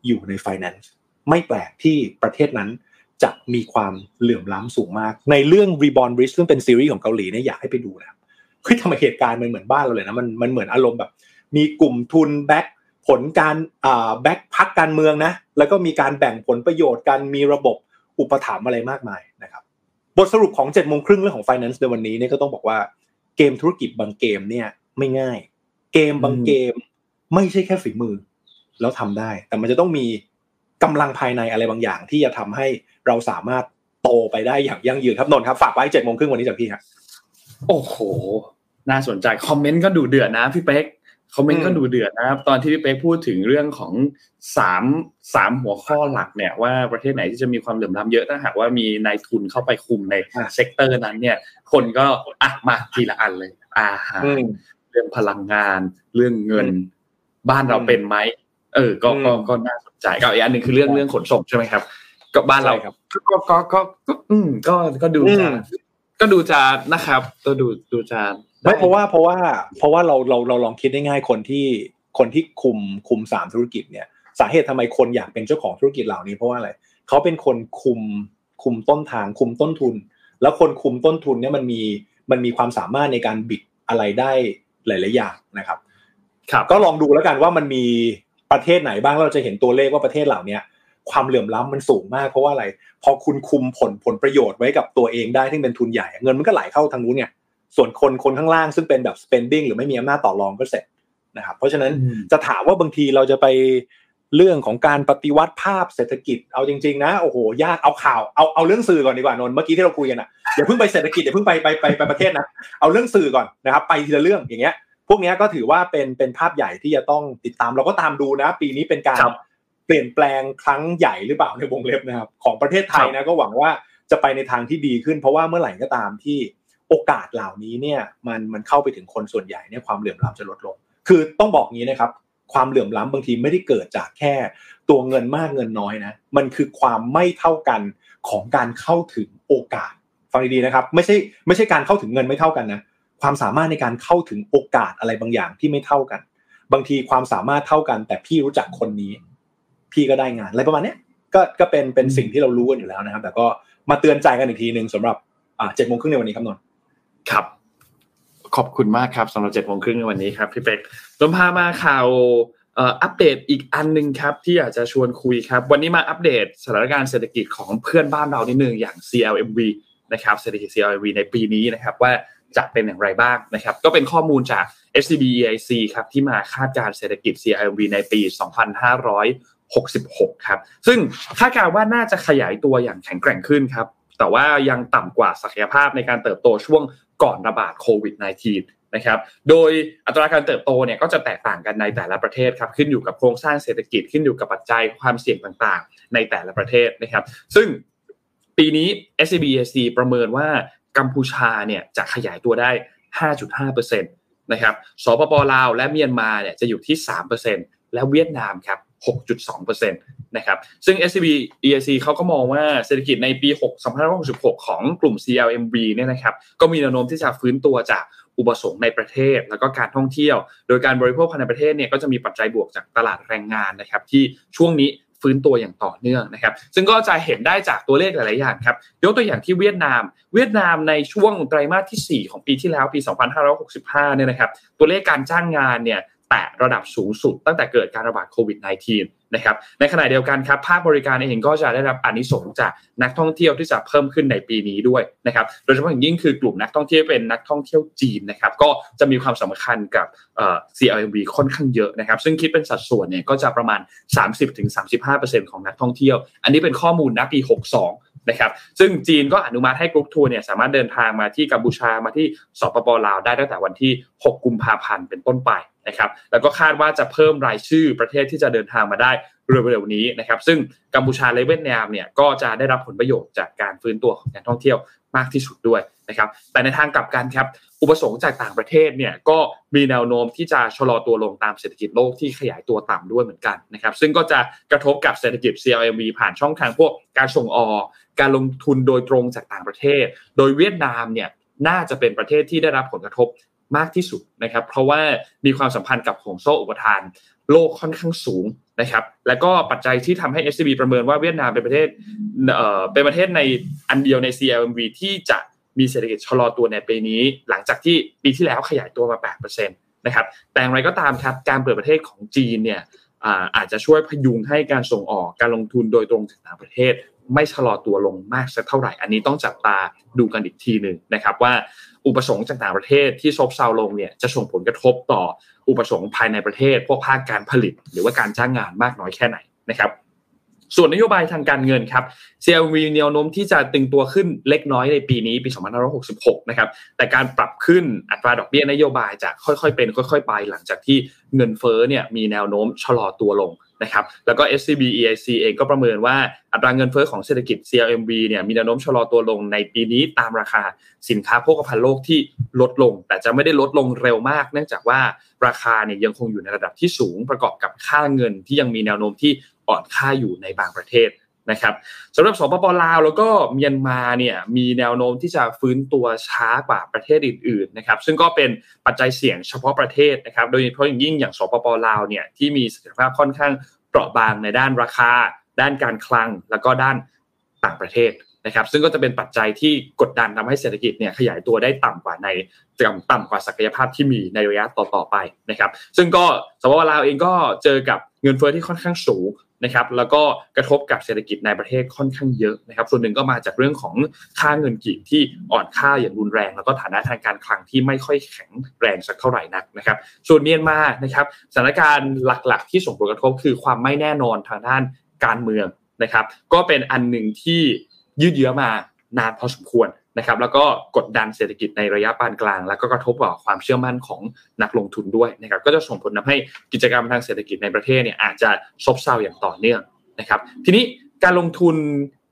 อยู่ในไฟแนนซ์ ไม่แปลกที่ประเทศนั้นจะมีความเหลื่อมล้ำสูงมาก ในเรื่อง Reborn Rich ซึ่งเป็นซีรีส์ของเกาหลีเนี่ยอยากให้ไปดูนะเฮ้ยทำไมเหตุการณ์มันเหมือนบ้านเราเลยนะมันมันเหมือนอารมณ์แบบ มีกลุ่มทุน backผลการอ่าแบ็คพักการเมืองนะแล้วก็มีการแบ่งผลประโยชน์กันมีระบบอุปถัมภ์อะไรมากมายนะครับบทสรุปของ7จ็ดโมงครึ่งเรื่องของ Finance ในวันนี้เนี่ยก็ต้องบอกว่าเกมธุรกิจบางเกมเนี่ยไม่ง่าย เกมบางเกมไม่ใช่แค่ฝีมือ แล้วทำได้ แต่มันจะต้องมี กำลังภายในอะไรบางอย่าง ที่จะทำให้เราสามารถโตไปได้อย่างยั่งยืนครับนนท์ครับฝากไว้เจ็ดโมงครึ่งวันนี้จากพี่ครับโอ้โห น่าสนใจคอมเมนต์ก็ดูเดือดนะพี่เป๊กคอมเมนต์ก็ดูเดือดนะครับ ตอนที่พี่เป๊กพูดถึงเรื่องของสามสามหัวข้อหลักเนี่ย ว่าประเทศไหนที่จะมีความเหลื่อมล้ำเยอะถ้าหากว่ามีนายทุนเข้าไปคุมใน sector นั้นเนี่ย คนก็อะมาทีละอันเลย อาหารเรื่องพลังงาน เรื่องเงิน บ้านเราเป็นไหมเออ ก็ก็ก็น่าสน ใจก็อีกอันหนึ่งคือเรื่องเรื่องขนส่งใช่ไหมครับก็บ้านเราก็ก็ก็ก็อืมก็ก็ดูจะก็ดูจะนะครับก็ดูดูจะไม่เพราะว่าเพราะว่า เพราะว่าเราเราเราลองคิดได้ง่ายคนที่คนที่คุมคุมสามธุรกิจเนี่ย สาเหตุทำไมคนอยากเป็นเจ้าของธุรกิจเหล่านี้เพราะว่าอะไรเขาเป็นคนคุมคุมต้นทางคุมต้นทุน แล้วคนคุมต้นทุนเนี่ยมันมีมันมีความสามารถในการบิดอะไรได้หลาย ๆ อย่างนะครับ ครับ ก็ลองดูแล้วกันว่ามันมี ประเทศไหนบ้างเราจะเห็นตัวเลขว่าประเทศเหล่าเนี้ยความเหลื่อมล้ำมันสูงมากเพราะว่าอะไรพอคุณคุมผลผลประโยชน์ไว้กับตัวเองได้ที่เป็นทุนใหญ่เงินมันก็ไหลเข้าทางนู้นเนี่ยส่วนคนคนข้างล่างซึ่งเป็นแบบ spending หรือไม่มีอำนาจต่อรองก็เสร็จนะครับเพราะฉะนั้นจะถามว่าบางทีเราจะไปเรื่องของการปฏิวัติภาพเศรษฐกิจเอาจริง ๆ นะโอ้โหยากเอาข่าวเอาเอาเรื่องสื่อก่อนดีกว่านนเมื่อกี้ที่เราคุยกันอะอย่าเพิ่งไปเศรษฐกิจอย่าเพิ่งไปไปไปไปประเทศนะเอาเรื่องสื่อก่อนนะครับไปทีละเรื่องอย่างเงี้ยพ วกนี้ก็ถือว่าเป็นเป็นภาพใหญ่ที่จะต้องติดตามเราก็ตามดูนะ ปีนี้เป็นการเปลี่ยนแปลงครั้งใหญ่หรือเปล่าในวงเล็บนะครับ ของประเทศไทยนะก็หวังว่าจะไปในทางที่ดีขึ้น เพราะว่าเมื่อไหร่ก็ตามที่โอกาสเหล่านี้เนี่ยมันมันเข้าไปถึงคนส่วนใหญ่เนี่ยความเหลื่อมล้ำจะลดลง คือต้องบอกงี้นะครับ ความเหลื่อมล้ำบางทีไม่ได้เกิดจากแค่ตัวเงินมากเงินน้อยนะ มันคือความไม่เท่ากันของการเข้าถึงโอกาสฟังดีๆนะครับ ไม่ใช่ไม่ใช่การเข้าถึงเงินไม่เท่ากันนะ ความสามารถในการเข้าถึงโอกาสอะไรบางอย่างที่ไม่เท่ากัน บางทีความสามารถเท่ากัน แต่พี่รู้จักคนนี้ พี่ก็ได้งานอะไรประมาณนี้ก็ก็เป็นเป็นสิ่งที่เรารู้กันอยู่แล้วนะครับ แต่ก็มาเตือนใจกันอีกทีหนึ่งสำหรับอ่าเจ็ดโมงครึ่งในวันนี้ครับนนท์ครับขอบคุณมากครับสำหรับเจ็ดโมงครึ่งในวันนี้ครับพี่เป็กต้นพามาข่าวอัปเดตอีกอันหนึ่งครับที่อยากจะชวนคุยครับ วันนี้มาอัปเดตสถานการณ์เศรษฐกิจของเพื่อนบ้านเรานิดนึงอย่าง CLMV นะครับเศรษฐกิจ CLMV ในปีนี้นะครับว่า จะเป็นอย่างไรบ้างนะครับ ก็เป็นข้อมูลจาก SCB EIC ครับที่มาคาดการเศรษฐกิจ CLMV ในปี 2566 ครับ ซึ่งคาดการว่าน่าจะขยายตัวอย่างแข็งแกร่งขึ้นครับ แต่ว่ายังต่ำกว่าศักยภาพในการเติบโตช่วงก่อนระบาดโควิด -19 นะครับ โดยอัตราการเติบโตเนี่ยก็จะแตกต่างกันในแต่ละประเทศครับ ขึ้นอยู่กับโครงสร้างเศรษฐกิจขึ้นอยู่กับปัจจัยความเสี่ยงต่างๆ ในแต่ละประเทศนะครับ ซึ่งปีนี้ SCB EC ประเมินว่า กัมพูชาเนี่ยจะขยายตัวได้ 5.5%นะครับสปปลาวและเมียนมาเนี่ยจะอยู่ที่ 3%และเวียดนามครับ 6.2%นะครับ ซึ่ง SCB EIC เขาก็มองว่าเศรษฐกิจในปี 6 2566 ของกลุ่ม CLMV เนี่ยนะครับ ก็มีแนวโน้มที่จะฟื้นตัวจากอุปสงค์ในประเทศ แล้วก็การท่องเที่ยว โดยการบริโภคภายในประเทศเนี่ยก็จะมีปัจจัยบวกจากตลาดแรงงานนะครับ ที่ช่วงนี้ ฟื้นตัวอย่างต่อเนื่องนะครับ ซึ่งก็จะเห็นได้จากตัวเลขหลาย ๆ อย่างครับ ยกตัวอย่างที่เวียดนาม เวียดนามในช่วงไตรมาสที่ 4 ของปีที่แล้วปี 2565 เนี่ยนะครับ ตัวเลขการจ้างงานเนี่ย แตะระดับสูงสุด ตั้งแต่เกิดการระบาดโควิด -19 นะครับ ในขณะเดียวกันครับภาคบริการเองก็จะได้รับอนิสงจากนักท่องเที่ยวที่จะเพิ่มขึ้นในปีนี้ด้วยนะครับ โดยเฉพาะอย่างยิ่งคือกลุ่มนักท่องเที่ยวเป็นนักท่องเที่ยวจีนนะครับ ก็จะมีความสำคัญกับ CLMV ค่อนข้างเยอะนะครับ ซึ่งคิดเป็นสัดส่วนเนี่ยก็จะประมาณ 30-35%ของนักท่องเที่ยว อันนี้เป็นข้อมูลณปี 62 นะครับซึ่งจีนก็อนุมัติให้กรุ๊ปทัวร์เนี่ยสามารถเดินทางมาที่กัมพูชามาที่สปปลาวได้ตั้งแต่วันที่ 6 กุมภาพันธ์เป็นต้นไปนะครับแล้วก็คาดว่าจะเพิ่มรายชื่อประเทศที่จะเดินทางมาได้เร็วๆนี้นะครับซึ่งกัมพูชาและเวียดนามเนี่ยก็จะได้รับผลประโยชน์จากการฟื้นตัวของการท่องเที่ยว มากที่สุดด้วยนะครับ แต่ในทางกลับกันครับ อุปสงค์จากต่างประเทศเนี่ยก็มีแนวโน้มที่จะชะลอตัวลงตามเศรษฐกิจโลกที่ขยายตัวต่ำด้วยเหมือนกันนะครับ ซึ่งก็จะกระทบกับเศรษฐกิจ CLMV ผ่านช่องทางพวกการส่งออกการลงทุนโดยตรงจากต่างประเทศ โดยเวียดนามเนี่ยน่าจะเป็นประเทศที่ได้รับผลกระทบมากที่สุดนะครับ เพราะว่ามีความสัมพันธ์กับห่วงโซ่อุปทาน โลกค่อนข้างสูง นะครับและก็ปัจจัยที่ทำให้ SCB ประเมินว่าเวียดนามเป็นประเทศเอ่อเป็นประเทศในอันเดียวใน CLMV ที่จะมีเศรษฐกิจชะลอตัวในปีนี้ หลังจากที่ปีที่แล้วขยายตัวมา 8%นะครับแต่อย่างไรก็ตามครับการเปิดประเทศของจีนเนี่ยอาจจะช่วยพยุงให้การส่งออกการลงทุนโดยตรงจากต่างประเทศ ไม่ชะลอตัวลงมากสักเท่าไหร่ อันนี้ต้องจับตาดูกันอีกทีหนึ่งนะครับว่าอุปสงค์จากต่างประเทศที่ซบเซาลงเนี่ยจะส่งผลกระทบต่ออุปสงค์ภายในประเทศ พวกภาคการผลิต หรือว่าการจ้างงานมากน้อยแค่ไหนนะครับส่วนนโยบายทางการเงินครับ CLV แนวโน้มที่จะตึงตัวขึ้นเล็กน้อยในปีนี้ปี 2566 นะครับ แต่การปรับขึ้นอัตราดอกเบี้ยนโยบายจะค่อยๆเป็น ค่อย ๆ ไป หลังจากที่เงินเฟ้อเนี่ยมีแนวโน้มชะลอตัวลง นะครับแล้วก็ SCB EIC เองก็ประเมินว่าอัตราเงินเฟ้อของเศรษฐกิจ CLMV เนี่ยมีแนวโน้มชะลอตัวลงในปีนี้ตามราคาสินค้าโภคภัณฑ์โลกที่ลดลง แต่จะไม่ได้ลดลงเร็วมาก เนื่องจากว่าราคาเนี่ยยังคงอยู่ในระดับที่สูงประกอบกับค่าเงินที่ยังมีแนวโน้มที่อ่อนค่าอยู่ในบางประเทศ นะครับสำหรับสปปลาวแล้วก็เมียนมาเนี่ยมีแนวโน้มที่จะฟื้นตัวช้ากว่าประเทศอื่นๆนะครับซึ่งก็เป็นปัจจัยเสี่ยงเฉพาะประเทศนะครับโดยเฉพาะอย่างยิ่งอย่างสปปลาวเนี่ยที่มีศักยภาพค่อนข้างเปราะบางในด้านราคา ด้านการคลัง แล้วก็ด้านต่างประเทศนะครับซึ่งก็จะเป็นปัจจัยที่กดดันทำให้เศรษฐกิจเนี่ยขยายตัวได้ต่ำกว่าในต่ำกว่าศักยภาพที่มีในระยะต่อๆไปนะครับซึ่งก็สปปลาวเองก็เจอกับเงินเฟ้อที่ค่อนข้างสูง นะครับแล้วก็กระทบกับเศรษฐกิจในประเทศค่อนข้างเยอะนะครับส่วนหนึ่งก็มาจากเรื่องของค่าเงินกีบที่อ่อนค่าอย่างรุนแรง แล้วก็ฐานะทางการคลังที่ไม่ค่อยแข็งแรงสักเท่าไหร่นักนะครับส่วนเมียนมานะครับสถานการณ์หลักๆ ที่ส่งผลกระทบคือความไม่แน่นอนทางด้านการเมืองนะครับ ก็เป็นอันหนึ่งที่ยืดเยื้อมานานพอสมควร นะครับแล้วก็กดดันเศรษฐกิจในระยะปานกลาง แล้วก็กระทบต่อความเชื่อมั่นของนักลงทุนด้วยนะครับก็จะส่งผลทาให้กิจกรรมทางเศรษฐกิจในประเทศเนี่ยอาจจะซบเซาอย่างต่อเนื่องนะครับทีนี้การลงทุน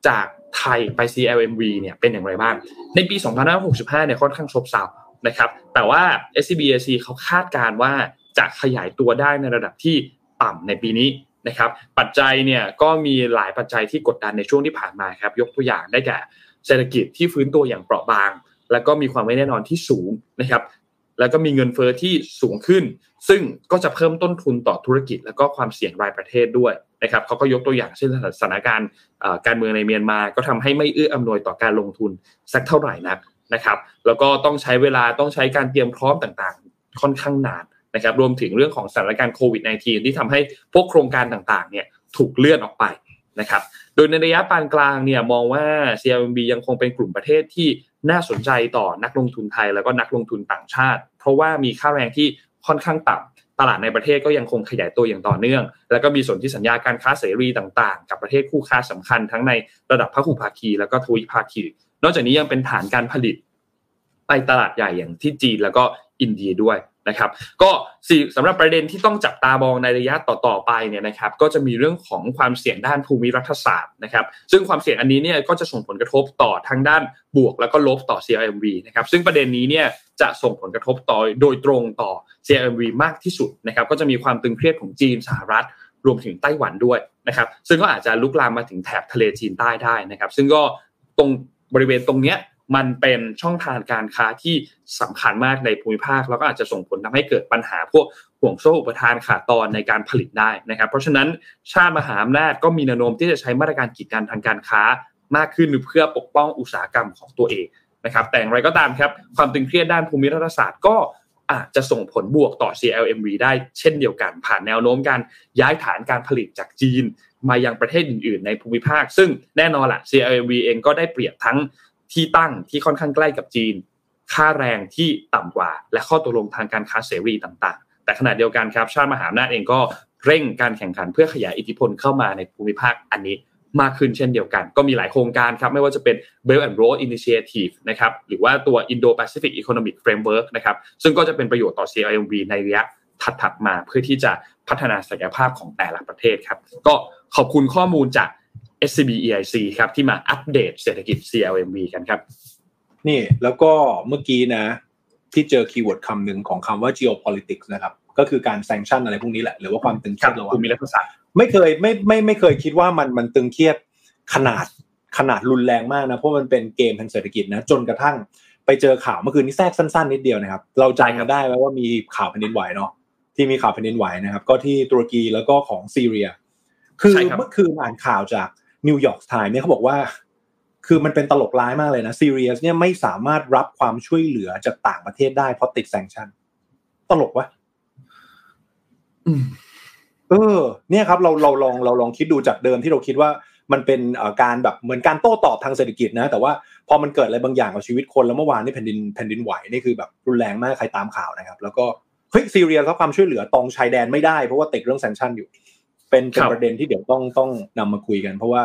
จากไทยไป CLMV เนี่ยเป็นอย่างไรบ้าง ในปี 2565 เนี่ยค่อนข้างซบเซานะครับแต่ว่า SCBAC เขาคาดการว่าจะขยายตัวได้ในระดับที่ต่ำในปีนี้นะครับปัจจัยเนี่ยก็มีหลายปัจจัยที่กดดันในช่วงที่ผ่านมาครับยกตัวอย่างได้แก่ เศรษฐกิจที่ฟื้นตัวอย่างเปราะบาง แล้วก็มีความไม่แน่นอนที่สูงนะครับแล้วก็มีเงินเฟอ้อที่สูงขึ้น ซึ่งก็จะเพิ่มต้นทุนต่อธุรกิจ แล้วก็ความเสี่ยงรายประเทศด้วยนะครับเขาก็ยกตัวอย่างเช่นสถานการณ์การเมืองในเมียนมา ก็ทำให้ไม่เอื้ออำนวยต่อการลงทุนสักเท่าไหร่นักนะครับ แล้วก็ต้องใช้เวลาต้องใช้การเตรียมพร้อมต่างๆ ค่อนข้างนานนะครับ รวมถึงเรื่องของสถานการณ์โควิด -19 ที่ทำให้พวกโครงการต่างๆเนี่ยถูกเลื่อนออกไป นะครับโดยในระยะปานกลางเนี่ยมองว่า CLMB ยังคงเป็นกลุ่มประเทศที่น่าสนใจต่อนักลงทุนไทยแล้วก็นักลงทุนต่างชาติ เพราะว่ามีค่าแรงที่ค่อนข้างต่ำตลาดในประเทศก็ยังคงขยายตัวอย่างต่อเนื่อง แล้วก็มีส่วนที่สัญญาการค้าเสรีต่างๆ กับประเทศคู่ค้าสำคัญทั้งในระดับพหุภาคี แล้วก็ทวิภาคี นอกจากนี้ยังเป็นฐานการผลิต ไปตลาดใหญ่อย่างที่จีนแล้วก็อินเดียด้วย นะครับ ก็สำหรับประเด็นที่ต้องจับตามองในระยะต่อๆไปเนี่ยนะครับ ก็จะมีเรื่องของความเสี่ยงด้านภูมิรัฐศาสตร์นะครับ ซึ่งความเสี่ยงอันนี้เนี่ยก็จะส่งผลกระทบต่อทั้งด้านบวกแล้วก็ลบต่อ CLMV นะครับ ซึ่งประเด็นนี้เนี่ยจะส่งผลกระทบต่อโดยตรงต่อ CLMV มากที่สุดนะครับ ก็จะมีความตึงเครียดของจีนสหรัฐรวมถึงไต้หวันด้วยนะครับ ซึ่งก็อาจจะลุกลามมาถึงแถบทะเลจีนใต้ได้นะครับ ซึ่งก็ตรงบริเวณตรงเนี้ย มันเป็นช่องทางการค้าที่สำคัญมากในภูมิภาค แล้วก็อาจจะส่งผลทำให้เกิดปัญหาพวกห่วงโซ่อุปทานขาดตอนในการผลิตได้นะครับ เพราะฉะนั้นชาติมหาอำนาจก็มีแนวโน้มที่จะใช้มาตรการกีดกันทางการค้ามากขึ้นเพื่อปกป้องอุตสาหกรรมของตัวเองนะครับ แต่อย่างไรก็ตามครับ ความตึงเครียดด้านภูมิรัฐศาสตร์ก็อาจจะส่งผลบวกต่อ CLMV ได้เช่นเดียวกัน ผ่านแนวโน้มการย้ายฐานการผลิตจากจีน มายังประเทศอื่น ๆ ในภูมิภาค ซึ่งแน่นอนละ CLMV เองก็ได้เปรียบทั้ง ที่ตั้งที่ค่อนข้างใกล้กับจีน ค่าแรงที่ต่ำกว่า และข้อตกลงทางการค้าเสรีต่างๆ แต่ขณะเดียวกันครับชาติมหาอำนาจเองก็เร่งการแข่งขันเพื่อขยายอิทธิพลเข้ามาในภูมิภาคอันนี้มากขึ้นเช่นเดียวกัน ก็มีหลายโครงการครับ ไม่ว่าจะเป็น Belt and Road Initiative นะครับหรือว่าตัว Indo-Pacific Economic Framework นะครับซึ่งก็จะเป็นประโยชน์ต่อ CLMV ในระยะถัดๆมาเพื่อที่จะพัฒนาศักยภาพของแต่ละประเทศครับ ก็ขอบคุณข้อมูลจาก SCB EIC ครับที่มาอัปเดตเศรษฐกิจ CLMV กันครับ นี่แล้วก็เมื่อกี้นะ ที่เจอ keyword คำหนึ่งของคำว่า geopolitics นะครับก็คือการ sanction อะไรพวกนี้แหละ หรือว่าความตึงเครียดระหว่างภูมิรัฐศาสตร์ไม่เคยไม่ไม่ไม่เคยคิดว่ามันมันตึงเครียดขนาดขนาดรุนแรงมากนะ เพราะมันเป็นเกมทางเศรษฐกิจนะ จนกระทั่งไปเจอข่าวเมื่อคืนนี้แทรกสั้นๆนิดเดียวนะครับ เราจำกันได้ไหมว่ามีข่าวแผ่นดินไหวเนาะที่มีข่าวแผ่นดินไหวนะครับ ก็ที่ตุรกีแล้วก็ของซีเรีย คือใช่ครับเมื่อคืนอ่านข่าวจาก New York Times เนี่ยเขาบอกว่า คือมันเป็นตลกร้ายมากเลยนะซีเรียเนี่ยไม่สามารถรับความช่วยเหลือจากต่างประเทศได้เพราะติด sanction ตลกวะอืมเออ เนี่ยครับ เราเราลองเราลองคิดดูจากเดิมที่เราคิดว่ามันเป็นเอ่อการแบบเหมือนการโต้ตอบทางเศรษฐกิจนะ แต่ว่าพอมันเกิดอะไรบางอย่างกับชีวิตคนแล้วเมื่อวานนี่แผ่นดินแผ่นดินไหวนี่คือแบบรุนแรงมากใครตามข่าวนะครับ แล้วก็เฮ้ยซีเรียรับความช่วยเหลือตรงชายแดนไม่ได้เพราะว่าติดเรื่องแซงชั่นอยู่ เป็นเป็นครับประเด็นที่เดี๋ยวต้องต้องนำมาคุยกัน เพราะว่า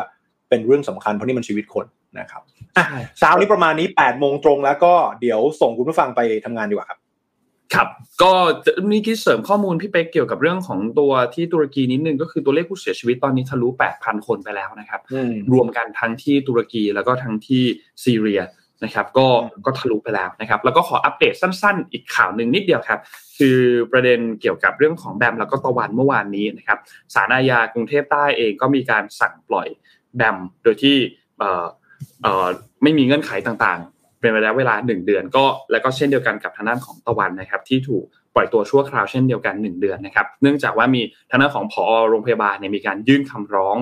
เป็นเรื่องสำคัญเพราะนี่มันชีวิตคนนะครับอะเช้านี้ประมาณนี้8ปดโมงตรงแล้วก็เดี๋ยวส่งคุณผู้ฟังไปทำงานดีกว่าครับครับก็มีคิดเสริมข้อมูลพี่เป๊กเกี่ยวกับเรื่องของตัวที่ตุรกีนิดนึงก็คือตัวเลขผู้เสียชีวิตตอนนี้ทะลุ 8,000 คนไปแล้วนะครับอืมรวมกันทั้งที่ตุรกีแล้วก็ทั้งที่ซีเรีย นะครับก็อืมก็ทะลุไปแล้วนะครับ แล้วก็ขออัปเดตสั้นๆ อีกข่าวหนึ่งนิดเดียวครับ คือประเด็นเกี่ยวกับเรื่องของแบมแล้วก็ตะวันเมื่อวานนี้นะครับศาลอาญากรุงเทพใต้เองก็มีการสั่งปล่อยแบมโดยที่เอ่อเอ่อไม่มีเงื่อนไขต่างๆ เป็นระยะเวลาหนึ่งเดือน ก็แล้วก็เช่นเดียวกันกับทางด้านของตะวันนะครับ ที่ถูกปล่อยตัวชั่วคราวเช่นเดียวกันหนึ่งเดือนนะครับ เนื่องจากว่ามีทางด้านของผอโรงพยาบาลเนี่ยมีการยื่นคำร้อง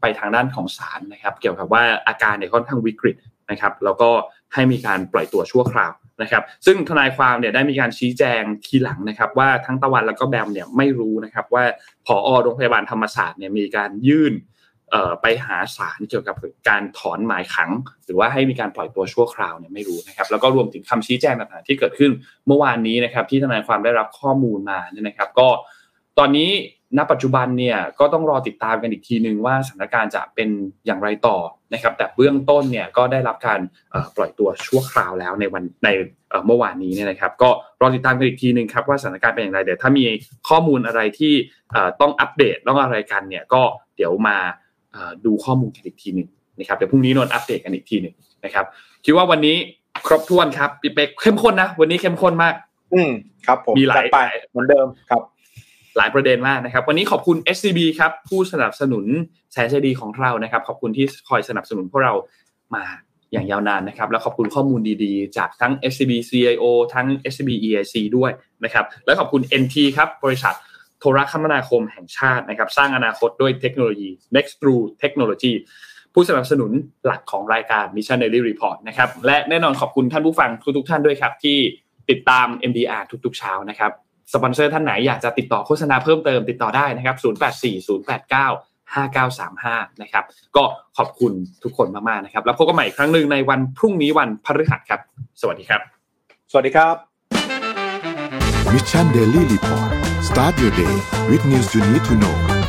ไปทางด้านของศาลนะครับ เกี่ยวกับว่าอาการเนี่ยค่อนข้างวิกฤต นะครับแล้วก็ให้มีการปล่อยตัวชั่วคราวนะครับซึ่งทนายความเนี่ยได้มีการชี้แจงทีหลังนะครับว่าทั้งตะวันแล้วก็แบมเนี่ยไม่รู้นะครับว่าผอโรงพยาบาลธรรมศาสตร์เนี่ยมีการยื่นไปหาศาลเกี่ยวกับการถอนหมายขัง หรือว่าให้มีการปล่อยตัวชั่วคราวเนี่ยไม่รู้นะครับแล้วก็รวมถึงคำชี้แจงต่างๆที่เกิดขึ้นเมื่อวานนี้นะครับที่ทนายความได้รับข้อมูลมาเนี่ยนะครับ ก็ตอนนี้ ณปัจจุบันเนี่ยก็ต้องรอติดตามกันอีกทีนึงว่าสถานการณ์จะเป็นอย่างไรต่อนะครับ แต่เบื้องต้นเนี่ยก็ได้รับการเอ่อปล่อยตัวชั่วคราวแล้วในวันในเอ่อเมื่อวานนี้เนี่ยนะครับ ก็รอติดตามกันอีกทีนึงครับว่าสถานการณ์เป็นอย่างไรเดี๋ยวถ้ามีข้อมูลอะไรที่เอ่อต้องอัปเดตต้องอะไรกันเนี่ยก็เดี๋ยวมาเอ่อดูข้อมูลกันอีกทีหนึ่งนะครับเดี๋ยวพรุ่งนี้นนท์อัปเดตกันอีกทีหนึ่งนะครับคิดว่าวันนี้ครบถ้วนครับพี่เป๊กเข้มข้นนะ วันนี้เข้มข้นมาก อืมครับผมมีหลายจัดไปเหมือนเดิมครับ หลายประเด็นมากนะครับ วันนี้ขอบคุณ SCB ครับผู้สนับสนุนแสนใจดีของเรานะครับ ขอบคุณที่คอยสนับสนุนพวกเรามาอย่างยาวนานนะครับ แล้วขอบคุณข้อมูลดีๆ จากทั้ง SCB CIO ทั้ง SCB EIC ด้วยนะครับ และขอบคุณ NT ครับบริษัทโทรคมนาคมแห่งชาตินะครับ สร้างอนาคตด้วยเทคโนโลยี Next True Technology ผู้สนับสนุนหลักของรายการ Mission Daily Report นะครับ และแน่นอนขอบคุณท่านผู้ฟังทุกๆท่านด้วยครับ ที่ติดตาม MDR ทุกๆเช้านะครับ สปอนเซอร์ท่านไหนอยากจะติดต่อโฆษณาเพิ่มเติมติดต่อได้นะครับ 084 089 5935 นะครับ ก็ขอบคุณทุกคนมากๆนะครับ แล้วพบกันใหม่อีกครั้งหนึ่งในวันพรุ่งนี้วันพฤหัสครับ สวัสดีครับ สวัสดีครับ Mission Daily Report start your day with news you need to know